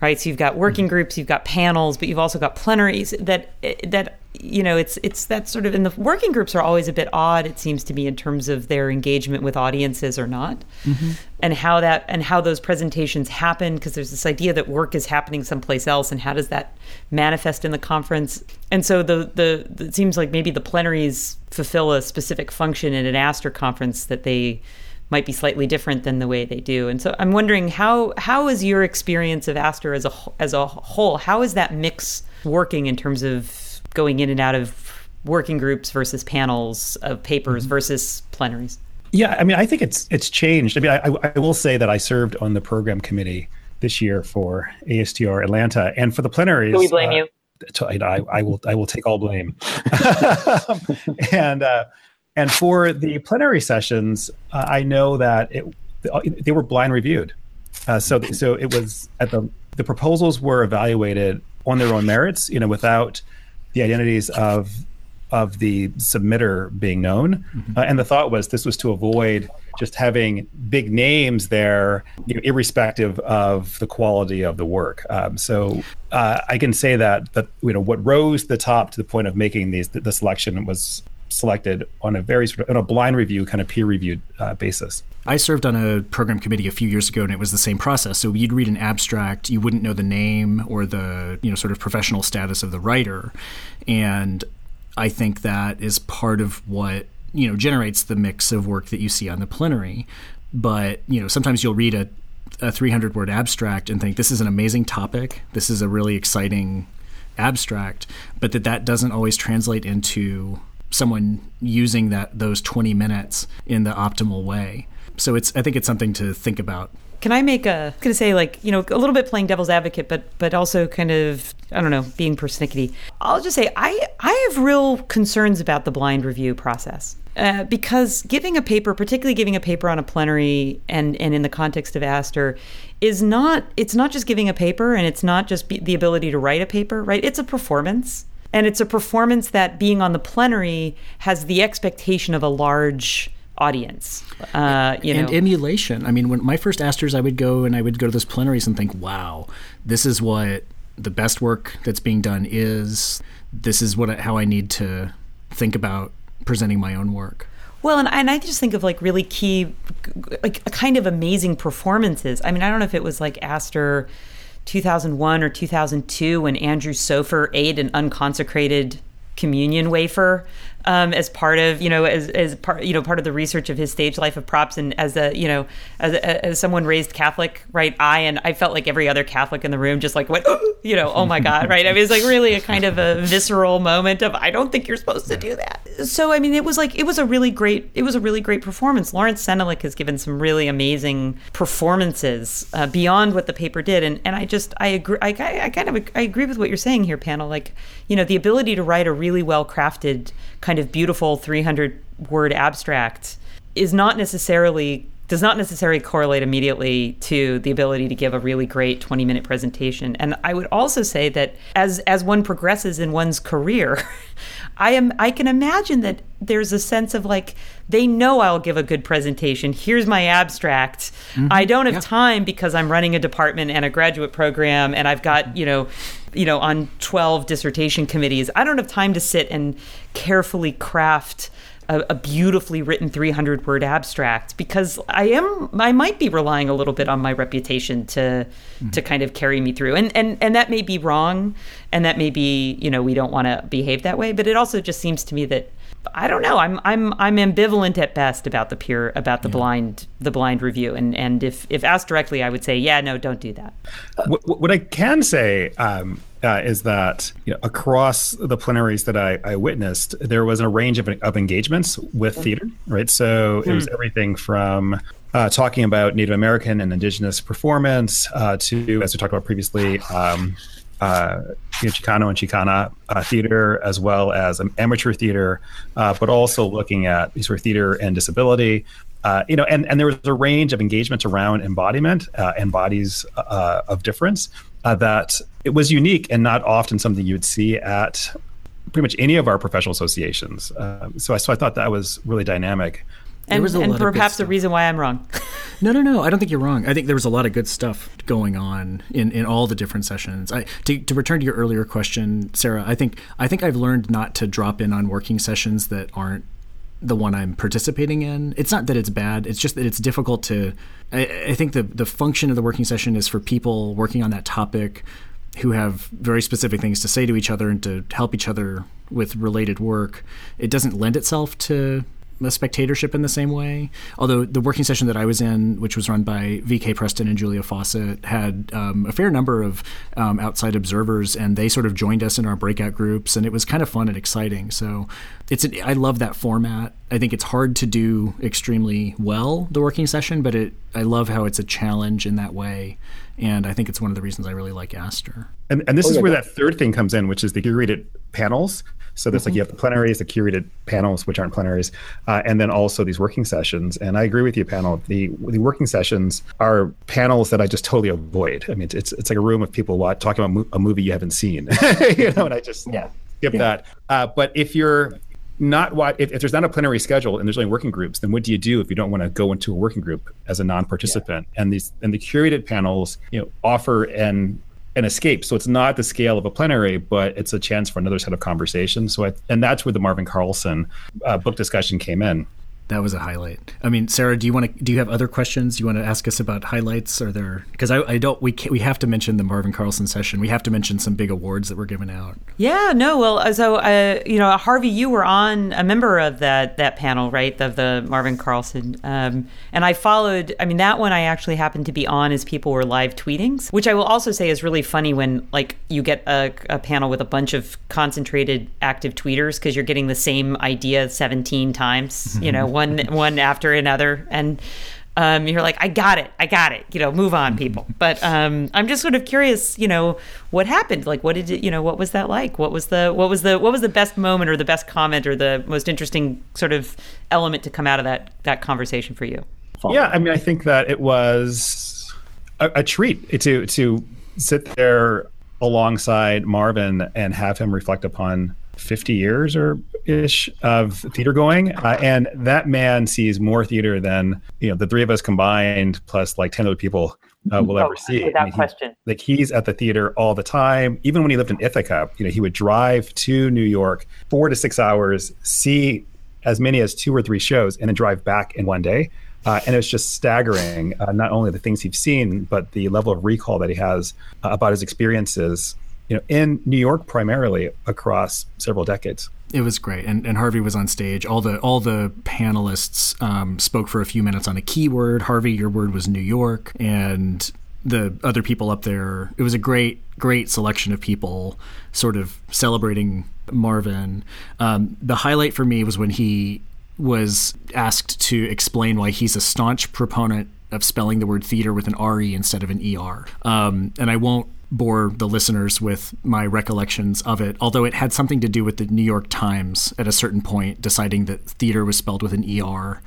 right so you've got working mm-hmm. groups you've got panels but you've also got plenaries that that you know it's it's that sort of and the working groups are always a bit odd it seems to me in terms of their engagement with audiences or not mm-hmm. and how that and how those presentations happen because there's this idea that work is happening someplace else and how does that manifest in the conference and so the the, it seems like maybe the plenaries fulfill a specific function in an ASTR conference that they might be slightly different than the way they do and so i'm wondering how how is your experience of ASTR as a as a whole how is that mix working in terms of going in and out of working groups versus panels of papers mm-hmm. versus plenaries? Yeah, I mean, I think it's it's changed. I mean, I, I will say that I served on the program committee this year for ASTR Atlanta, and for the plenaries. Do we blame uh, you? I, I, will I will take all blame. and uh, and for the plenary sessions, uh, I know that it they were blind reviewed. Uh, so so it was at the the proposals were evaluated on their own merits, you know, without the identities of of the submitter being known. Mm-hmm. Uh, and the thought was this was to avoid just having big names there, you know, irrespective of the quality of the work. Um, so uh, I can say that that you know what rose to the top to the point of making these the, the selection was selected on a very sort of on a blind review kind of peer reviewed uh, basis. I served on a program committee a few years ago, and it was the same process. So you'd read an abstract, you wouldn't know the name or the you know sort of professional status of the writer, and I think that is part of what you know generates the mix of work that you see on the plenary. But you know sometimes you'll read a a 300 word abstract and think this is an amazing topic. This is a really exciting abstract, but that that doesn't always translate into someone using that those 20 minutes in the optimal way. So it's I think it's something to think about. Can I make a going to say like you know a little bit playing devil's advocate, but but also kind of I don't know being persnickety. I'll just say I I have real concerns about the blind review process. Uh, because giving a paper, particularly giving a paper on a plenary and, and in the context of ASTR, is not it's not just giving a paper and it's not just be, the ability to write a paper, right? It's a performance, and it's a performance that being on the plenary has the expectation of a large audience. Uh, you and know. emulation. I mean, when my first ASTRs, I would go and I would go to those plenaries and think, "Wow, this is what the best work that's being done is. This is what how I need to think about presenting my own work." Well, and, and I just think of like really key, like kind of amazing performances. I mean, I don't know if it was like ASTR 2001 or 2002 when Andrew Sofer ate an unconsecrated communion wafer um, as part of you know as, as part you know part of the research of his stage life of props. And as a you know as, a, as someone raised Catholic right I and I felt like every other Catholic in the room just like went you know oh my god right? I mean it's like really a kind of a visceral moment of I don't think you're supposed to do that. So I mean it was like it was a really great it was a really great performance. Laurence Senelick has given some really amazing performances uh, beyond what the paper did. And and I just I agree I, I kind of I agree with what you're saying here Pannill. Like you know the ability to write a really well crafted kind of beautiful 300 word abstract is not necessarily does not necessarily correlate immediately to the ability to give a really great 20 minute presentation and i would also say that as as one progresses in one's career i am i can imagine that there's a sense of like they know i'll give a good presentation here's my abstract mm-hmm. i don't have yeah. time because i'm running a department and a graduate program and i've got you know you know, on 12 dissertation committees. I don't have time to sit and carefully craft a, a, beautifully written 300 word abstract because I am I might be relying a little bit on my reputation to mm-hmm. to kind of carry me through. And and and that may be wrong and that may be, you know, we don't want to behave that way, but it also just seems to me that I don't know. I'm I'm I'm ambivalent at best about the peer about the yeah. blind the blind review, and and if if asked directly, I would say, yeah, no, don't do that. What, what I can say um, uh, is that you know, across the plenaries that I, I, witnessed, there was a range of, of engagements with theater, right? So it was hmm. everything from uh, talking about Native American and Indigenous performance uh, to, as we talked about previously, um, uh, you know, Chicano and Chicana uh, theater, as well as amateur theater, uh, but also looking at sort of theater and disability. Uh, you know, and, and there was a range of engagements around embodiment uh, and bodies uh, of difference. that it was unique and not often something you would see at pretty much any of our professional associations. Um, so, I, so I thought that was really dynamic. And, and perhaps the reason why I'm wrong. no, no, no. I don't think you're wrong. I think there was a lot of good stuff going on in, in all the different sessions. I, to, to return to your earlier question, Sarah, I think I think I've learned not to drop in on working sessions that aren't the one I'm participating in. It's not that it's bad. It's just that it's difficult to. I, I think the the function of the working session is for people working on that topic who have very specific things to say to each other and to help each other with related work. It doesn't lend itself to a spectatorship in the same way. Although the working session that I was in, which was run by V.K. Preston and Julia Fawcett, had um, a fair number of um, outside observers, and they sort of joined us in our breakout groups, and it was kind of fun and exciting. So it's I love that format. I think it's hard to do extremely well the working session, but it I love how it's a challenge in that way, and I think it's one of the reasons I really like ASTR. And, and this oh, is yeah. where that third thing comes in, which is the curated panels. So there's mm-hmm. like you have the plenaries, the curated panels, which aren't plenaries, uh, and then also these working sessions. And I agree with you, Pannill. The the working sessions are panels that I just totally avoid. I mean, it's it's like a room of people watch, talking about mo- a movie you haven't seen, you know, and I just yeah. skip yeah. that. Uh, but if you're not what if, if, there's not a plenary schedule and there's only working groups, then what do you do if you don't want to go into a working group as a non-participant? Yeah. And these and the curated panels, you know, offer an an escape. So it's not the scale of a plenary, but it's a chance for another set of conversations. So I, and that's where the Marvin Carlson uh, book discussion came in that was a highlight. I mean, Sarah, do you want to? Do you have other questions? You want to ask us about highlights? Are there? Because I, I, don't. We we have to mention the Marvin Carlson session. We have to mention some big awards that were given out. Yeah. No. Well, uh, so uh, you know, Harvey, you were on a member of that that panel, right? Of the Marvin Carlson, um, and I followed. I mean, that one I actually happened to be on as people were live tweeting, which I will also say is really funny when like you get a, a panel with a bunch of concentrated active tweeters because you're getting the same idea 17 times. You know, one one after another, and um, you're like, I got it, I got it. You know, move on, people. But um, I'm just sort of curious. You know, what happened? Like, what did it? You know, what was that like? What was the what was the what was the best moment or the best comment or the most interesting sort of element to come out of that that conversation for you? Yeah, I mean, I think that it was a, a treat to to sit there alongside Marvin and have him reflect upon 50 years or ish of theater going, uh, and that man sees more theater than you know the three of us combined, plus like 10 other people uh, will oh, ever see. Without I mean, question. He, like he's at the theater all the time. Even when he lived in Ithaca, you know, he would drive to New York four to six hours, see as many as two or three shows, and then drive back in one day. Uh, and it's just staggering, uh, not only the things he's seen, but the level of recall that he has uh, about his experiences you know, in New York primarily across several decades. It was great, and, and Harvey was on stage. All the all the panelists um, spoke for a few minutes on a keyword. Harvey, your word was New York, and the other people up there. It was a great great selection of people, sort of celebrating Marvin. Um, the highlight for me was when he was asked to explain why he's a staunch proponent of spelling the word theater with an re instead of an er. Um, and I won't bore the listeners with my recollections of it, although it had something to do with the New York Times at a certain point deciding that theater was spelled with an ER.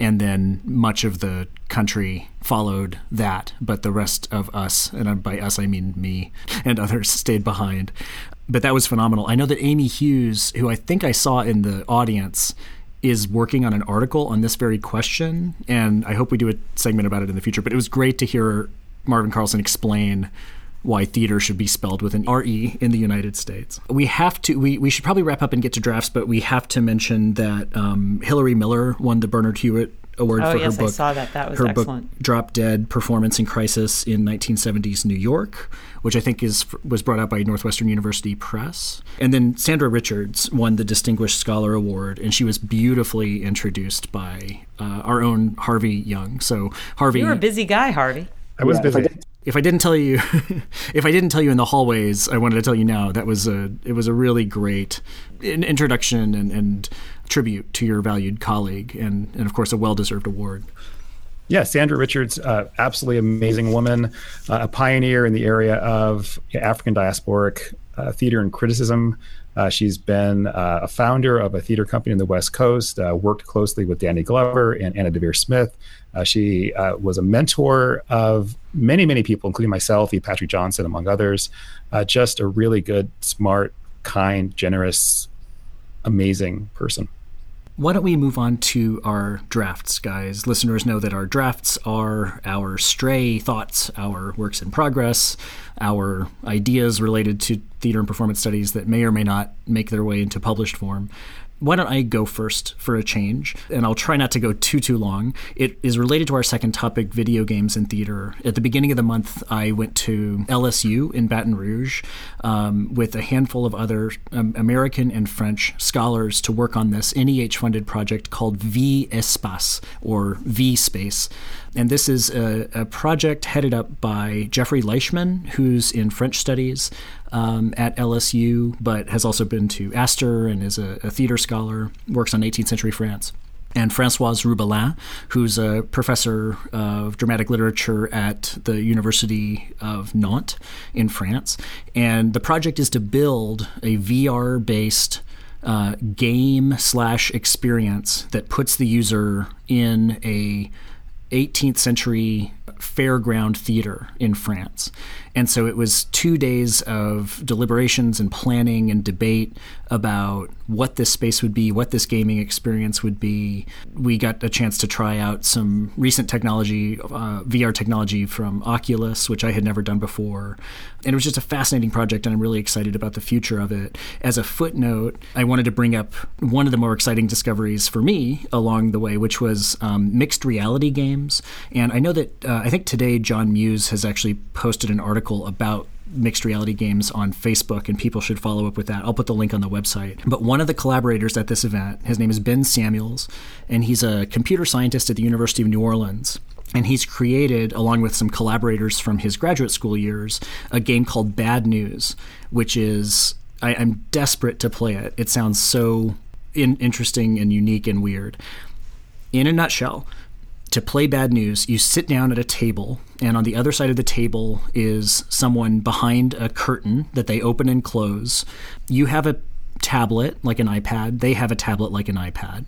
And then much of the country followed that, but the rest of us, and by us I mean me and others, stayed behind. But that was phenomenal. I know that Amy Hughes, who I think I saw in the audience, is working on an article on this very question, and I hope we do a segment about it in the future. But it was great to hear Marvin Carlson explain why theater should be spelled with an RE in the United States. We have to, we, we should probably wrap up and get to drafts, but we have to mention that um, Hillary Miller won the Barnard Hewitt Award oh, for yes, her book. I saw that. That was her excellent. book, Drop Dead Performance in Crisis in 1970s New York, which I think is was brought out by Northwestern University Press. And then Sandra Richards won the Distinguished Scholar Award, and she was beautifully introduced by uh, our own Harvey Young. So, Harvey. You're a busy guy, Harvey. I was yeah, busy if I didn't tell you, if I didn't tell you in the hallways, I wanted to tell you now. That was a it was a really great introduction and, and tribute to your valued colleague, and and of course a well deserved award. Yeah, Sandra Richards, uh, absolutely amazing woman, uh, a pioneer in the area of African diasporic uh, theater and criticism. Uh, she's been uh, a founder of a theater company in the West Coast, uh, worked closely with Danny Glover and Anna Deavere Smith. Uh, she uh, was a mentor of many, many people, including myself, E. Patrick Johnson, among others. just a really good, smart, kind, generous, amazing person. Why don't we move on to our drafts, guys? Listeners know that our drafts are our stray thoughts, our works in progress, our ideas related to theater and performance studies that may or may not make their way into published form why don't I go first for a change? And I'll try not to go too, too long. It is related to our second topic video games and theater. At the beginning of the month, I went to LSU in Baton Rouge um, with a handful of other um, American and French scholars to work on this NEH funded project called V Espace or V Space. And this is a, a project headed up by Jeffrey Leichman, who's in French studies um, at LSU, but has also been to ASTR and is a, a theater scholar, works on 18th century France and Francoise Rubellin, who's a professor of dramatic literature at the University of Nantes in France. And the project is to build a VR based uh, game slash experience that puts the user in a 18th century fairground theater in France. And so it was two days of deliberations and planning and debate about what this space would be, what this gaming experience would be. We got a chance to try out some recent technology, uh, VR technology from Oculus, which I had never done before. And it was just a fascinating project, and I'm really excited about the future of it. As a footnote, I wanted to bring up one of the more exciting discoveries for me along the way, which was um, mixed reality games. And I know that uh, I think today John Muse has actually posted an article about mixed reality games on Facebook, and people should follow up with that. I'll put the link on the website. But one of the collaborators at this event, his name is Ben Samuels, and he's a computer scientist at the University of New Orleans. And he's created, along with some collaborators from his graduate school years, a game called Bad News, which is, I, am desperate to play it. It sounds so in, interesting and unique and weird. In a nutshell, to play bad news, you sit down at a table, and on the other side of the table is someone behind a curtain that they open and close. You have a tablet like an iPad, they have a tablet like an iPad.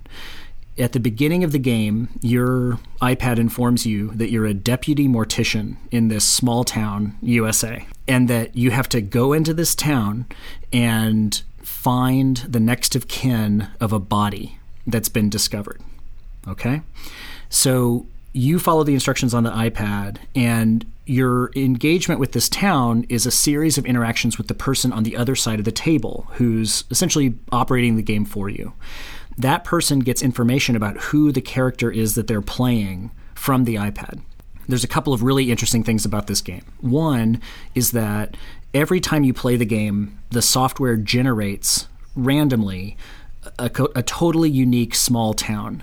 At the beginning of the game, your iPad informs you that you're a deputy mortician in this small town, USA, and that you have to go into this town and find the next of kin of a body that's been discovered. Okay? So you follow the instructions on the iPad, and your engagement with this town is a series of interactions with the person on the other side of the table who's essentially operating the game for you. That person gets information about who the character is that they're playing from the iPad. There's a couple of really interesting things about this game. One is that every time you play the game, the software generates randomly a, a, totally unique small town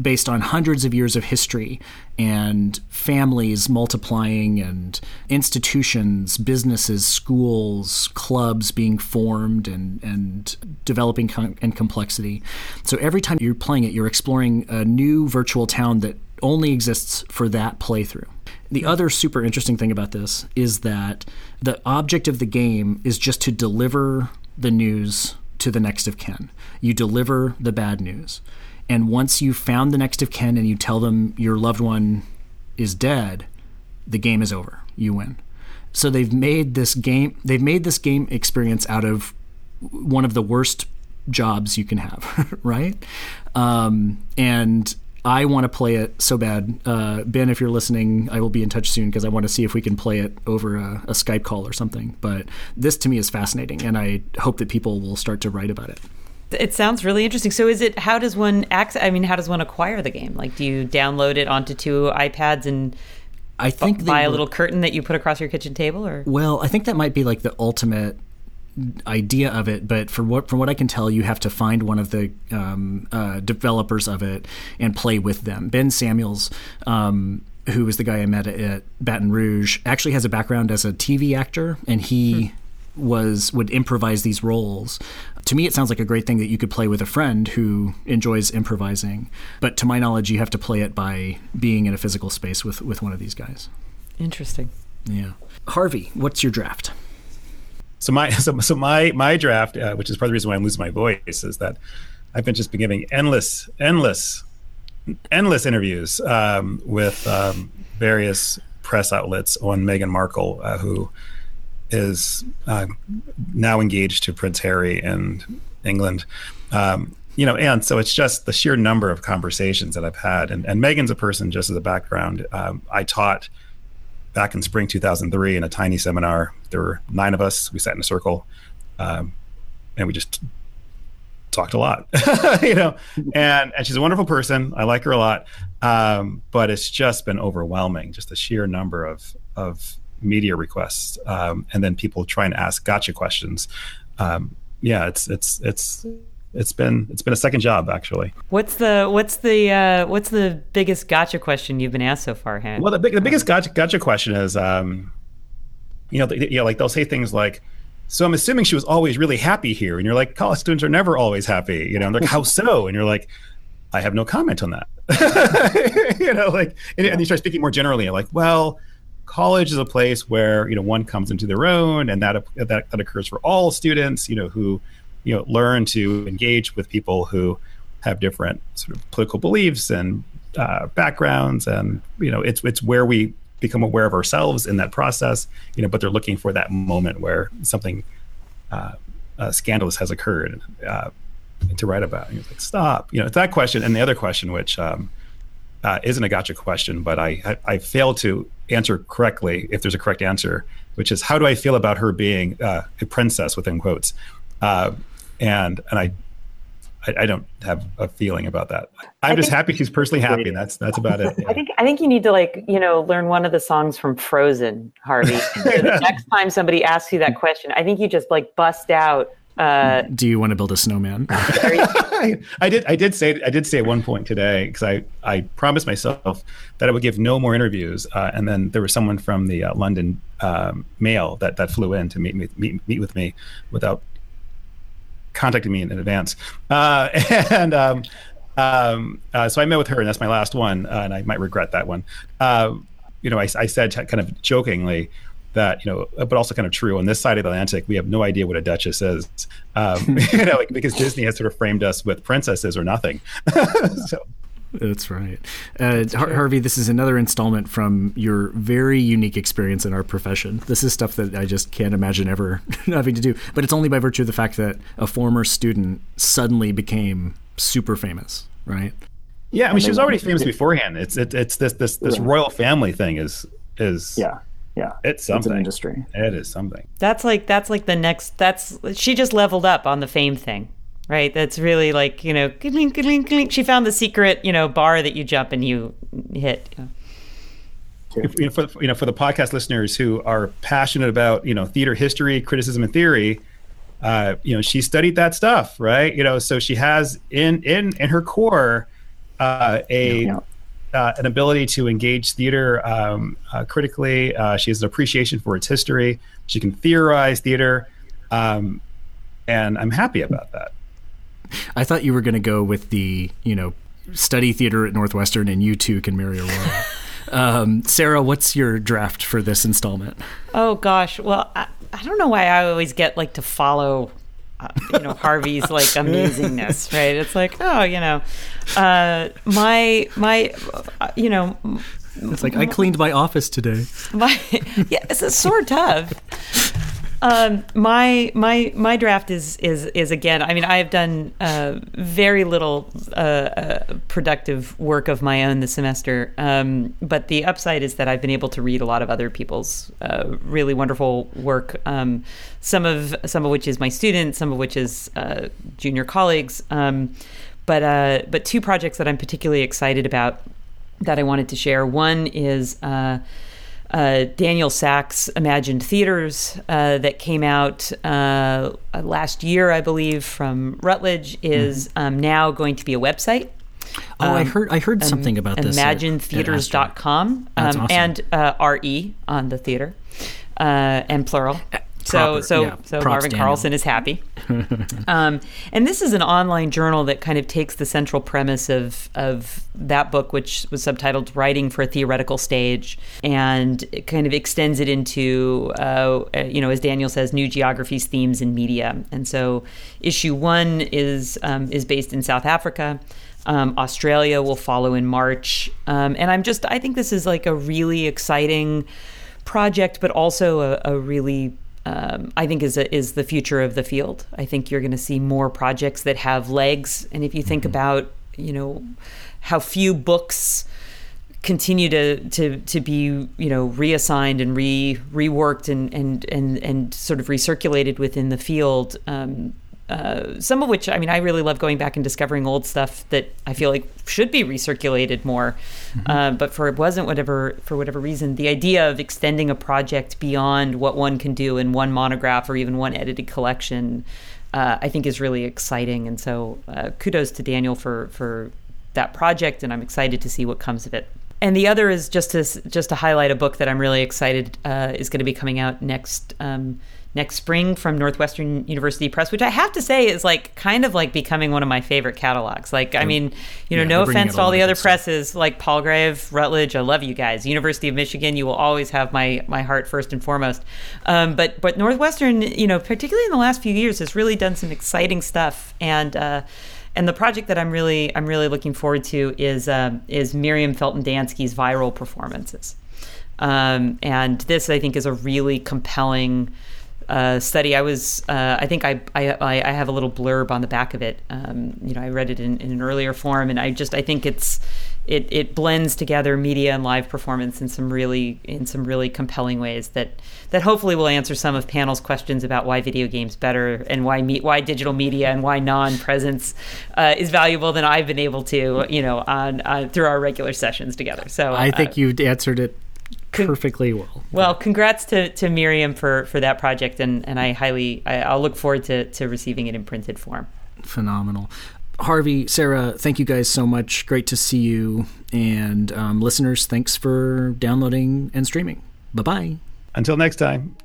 based on hundreds of years of history and families multiplying and institutions, businesses, schools, clubs being formed and, and developing com- and complexity. So every time you're playing it, you're exploring a new virtual town that only exists for that playthrough. The other super interesting thing about this is that the object of the game is just to deliver the news to the next of kin. You deliver the bad news. And once you've found the next of kin and you tell them your loved one is dead, the game is over. You win. So they've made this game they've made this game experience out of one of the worst jobs you can have, right? Um, and I want to play it so bad. Uh, ben, if you're listening, I will be in touch soon because I want to see if we can play it over a, a Skype call or something. But this to me is fascinating, and I hope that people will start to write about it. It sounds really interesting. So, is it how does one access? I mean, how does one acquire the game? Like, do you download it onto two iPads and I think buy a little curtain that you put across your kitchen table? Or well, I think that might be like the ultimate idea of it, but from what from what I can tell, you have to find one of the um, uh, developers of it and play with them. Ben Samuels. Um, who was the guy I met at Baton Rouge? Actually, has a background as a TV actor, and he hmm was would improvise these roles. To me, it sounds like a great thing that you could play with a friend who enjoys improvising. But to my knowledge, you have to play it by being in a physical space with with one of these guys. Interesting. Yeah, Harvey, what's your draft? so my so, so my my draft, uh, which is part of the reason why I'm losing my voice, is that I've been just been giving endless, endless, endless interviews um, with um, various press outlets on Meghan Markle, uh, who is uh, now engaged to Prince Harry in England. Um, you know, and so it's just the sheer number of conversations that I've had. And, and Meghan's a person, just as a background, um, I taught back in spring 2003 in a tiny seminar. There were nine of us. We sat in a circle, um, and we just talked a lot, you know. And and she's a wonderful person. I like her a lot, um, but it's just been overwhelming. Just the sheer number of of media requests, um, and then people try and ask gotcha questions. Um, yeah, it's it's it's it's been it's been a second job actually. What's the what's the uh, what's the biggest gotcha question you've been asked so far, Han? Well, the big, the biggest gotcha gotcha question is, um, you know, the, you know, like they'll say things like, "So I'm assuming she was always really happy here," and you're like, "College students are never always happy," you know? And they're like, "How so?" And you're like, "I have no comment on that." you know, like, and, and you start speaking more generally, like, "Well." College is a place where you know one comes into their own and that that, that occurs for all students you know who you know learn to engage with people who have different sort of political beliefs and uh, backgrounds, and you know it's it's where we become aware of ourselves in that process. You know, but they're looking for that moment where something uh, uh, scandalous has occurred uh, to write about. And you're like, stop. You know, it's that question, and the other question, which um, uh, isn't a gotcha question, but I, I, I failed to answer correctly if there's a correct answer, which is how do I feel about her being uh, a princess within quotes? Uh, and and I, I, I don't have a feeling about that. I'm I just happy she's personally happy. And that's that's about it. Yeah. I think I think you need to like you know learn one of the songs from Frozen, Harvey. so the next time somebody asks you that question, I think you just like bust out. Uh, Do you want to build a snowman? I, I did. I did say. I did say at one point today because I I promised myself that I would give no more interviews, uh, and then there was someone from the uh, London um, Mail that that flew in to meet me meet, meet with me without contacting me in, advance. Uh, and um, um, uh, so I met with her, and that's my last one, uh, and I might regret that one. Uh, you know, I, I, said kind of jokingly that you know, but also kind of true. On this side of the Atlantic, we have no idea what a duchess is. Um, you know, like, because Disney has sort of framed us with princesses or nothing. so. That's right. Uh, Har- Harvey, this is another installment from your very unique experience in our profession. This is stuff that I just can't imagine ever having to do. But it's only by virtue of the fact that a former student suddenly became super famous, right? Yeah, I mean, she was already famous beforehand. It's it, it's this this this royal family thing is is yeah yeah it's something it's an industry it is something that's like that's like the next that's she just leveled up on the fame thing right? That's really like you know, she found the secret you know bar that you jump and you hit. You know. If, you know, for you know, for the podcast listeners who are passionate about you know theater history, criticism, and theory, uh, you know, she studied that stuff, right? You know, so she has in in in her core uh, a yeah. Uh, an ability to engage theater um, uh, critically. Uh, she has an appreciation for its history. She can theorize theater, um, and I'm happy about that. I thought you were going to go with the, you know, study theater at Northwestern and you too can marry Aurora. um, Sarah, what's your draft for this installment? Oh gosh, well, I, I don't know why I always get like to follow uh, you know Harvey's like amazingness, right? It's like, oh, you know, uh, my my, uh, you know, it's like I cleaned my office today. My yeah, it's a sort of. Um, my my my draft is is is again. I mean, I have done uh, very little uh, uh, productive work of my own this semester, um, but the upside is that I've been able to read a lot of other people's uh, really wonderful work. Um, some of some of which is my students, some of which is uh, junior colleagues. Um, but uh, but two projects that I'm particularly excited about that I wanted to share. One is uh, Daniel Sack's Imagined Theaters uh, that came out uh, last year, I believe, from Routledge is mm-hmm. um, now going to be a website. Oh, um, I heard I heard something about this. ImagineTheaters.com um, awesome. and uh, RE on the theater uh, and plural. So so yeah, so Marvin Daniel. Carlson is happy. um, and this is an online journal that kind of takes the central premise of of that book, which was subtitled "Writing for a Theoretical Stage," and it kind of extends it into, uh, you know, as Daniel says, new geographies, themes, and media. And so, issue one is um, is based in South Africa. Um, Australia will follow in March, um, and I'm just I think this is like a really exciting project, but also a, a really um, I think is a, is the future of the field. I think you're going to see more projects that have legs, and if you think mm-hmm. about you know how few books continue to to to be you know reassigned and re reworked and and and and sort of recirculated within the field. Um, uh, some of which I mean I really love going back and discovering old stuff that I feel like should be recirculated more, mm-hmm. uh, but for it wasn't whatever for whatever reason the idea of extending a project beyond what one can do in one monograph or even one edited collection, uh, I think is really exciting. And so uh, kudos to Daniel for for that project, and I'm excited to see what comes of it. And the other is just to just to highlight a book that I'm really excited uh, is going to be coming out next. Um, next spring from Northwestern University Press, which I have to say is like kind of like becoming one of my favorite catalogs. Like, I mean, you know, yeah, no offense to all the other presses like Palgrave, Routledge. I love you guys. University of Michigan, you will always have my my heart first and foremost. Um, but but Northwestern, you know, particularly in the last few years, has really done some exciting stuff and. Uh, and the project that I'm really I'm really looking forward to is um, is Miriam Felton Dansky's viral performances, um, and this I think is a really compelling uh, study. I was, uh, I think I, I, I have a little blurb on the back of it. Um, you know, I read it in, in, an earlier form, and I just, I think it's, it, it blends together media and live performance in some really, in some really compelling ways that, that hopefully will answer some of Pannill's questions about why video games better and why me, why digital media and why non-presence uh, is valuable than I've been able to, you know, on uh, through our regular sessions together. So I think uh, you answered it perfectly well. Well, congrats to, to Miriam for, for that project, and, and I highly I, will look forward to, to receiving it in printed form. Phenomenal. Harvey, Sarah, thank you guys so much. Great to see you. And um, listeners, thanks for downloading and streaming. Bye bye. Until next time.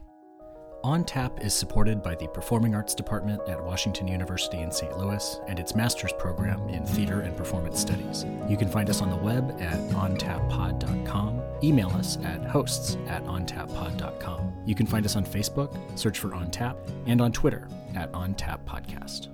On Tap is supported by the Performing Arts Department at Washington University in St. Louis and its master's program in theater and performance studies. You can find us on the web at ontappod.com. Email us at hosts at ontappod.com. You can find us on Facebook, search for OnTap, and on Twitter at OnTap Podcast.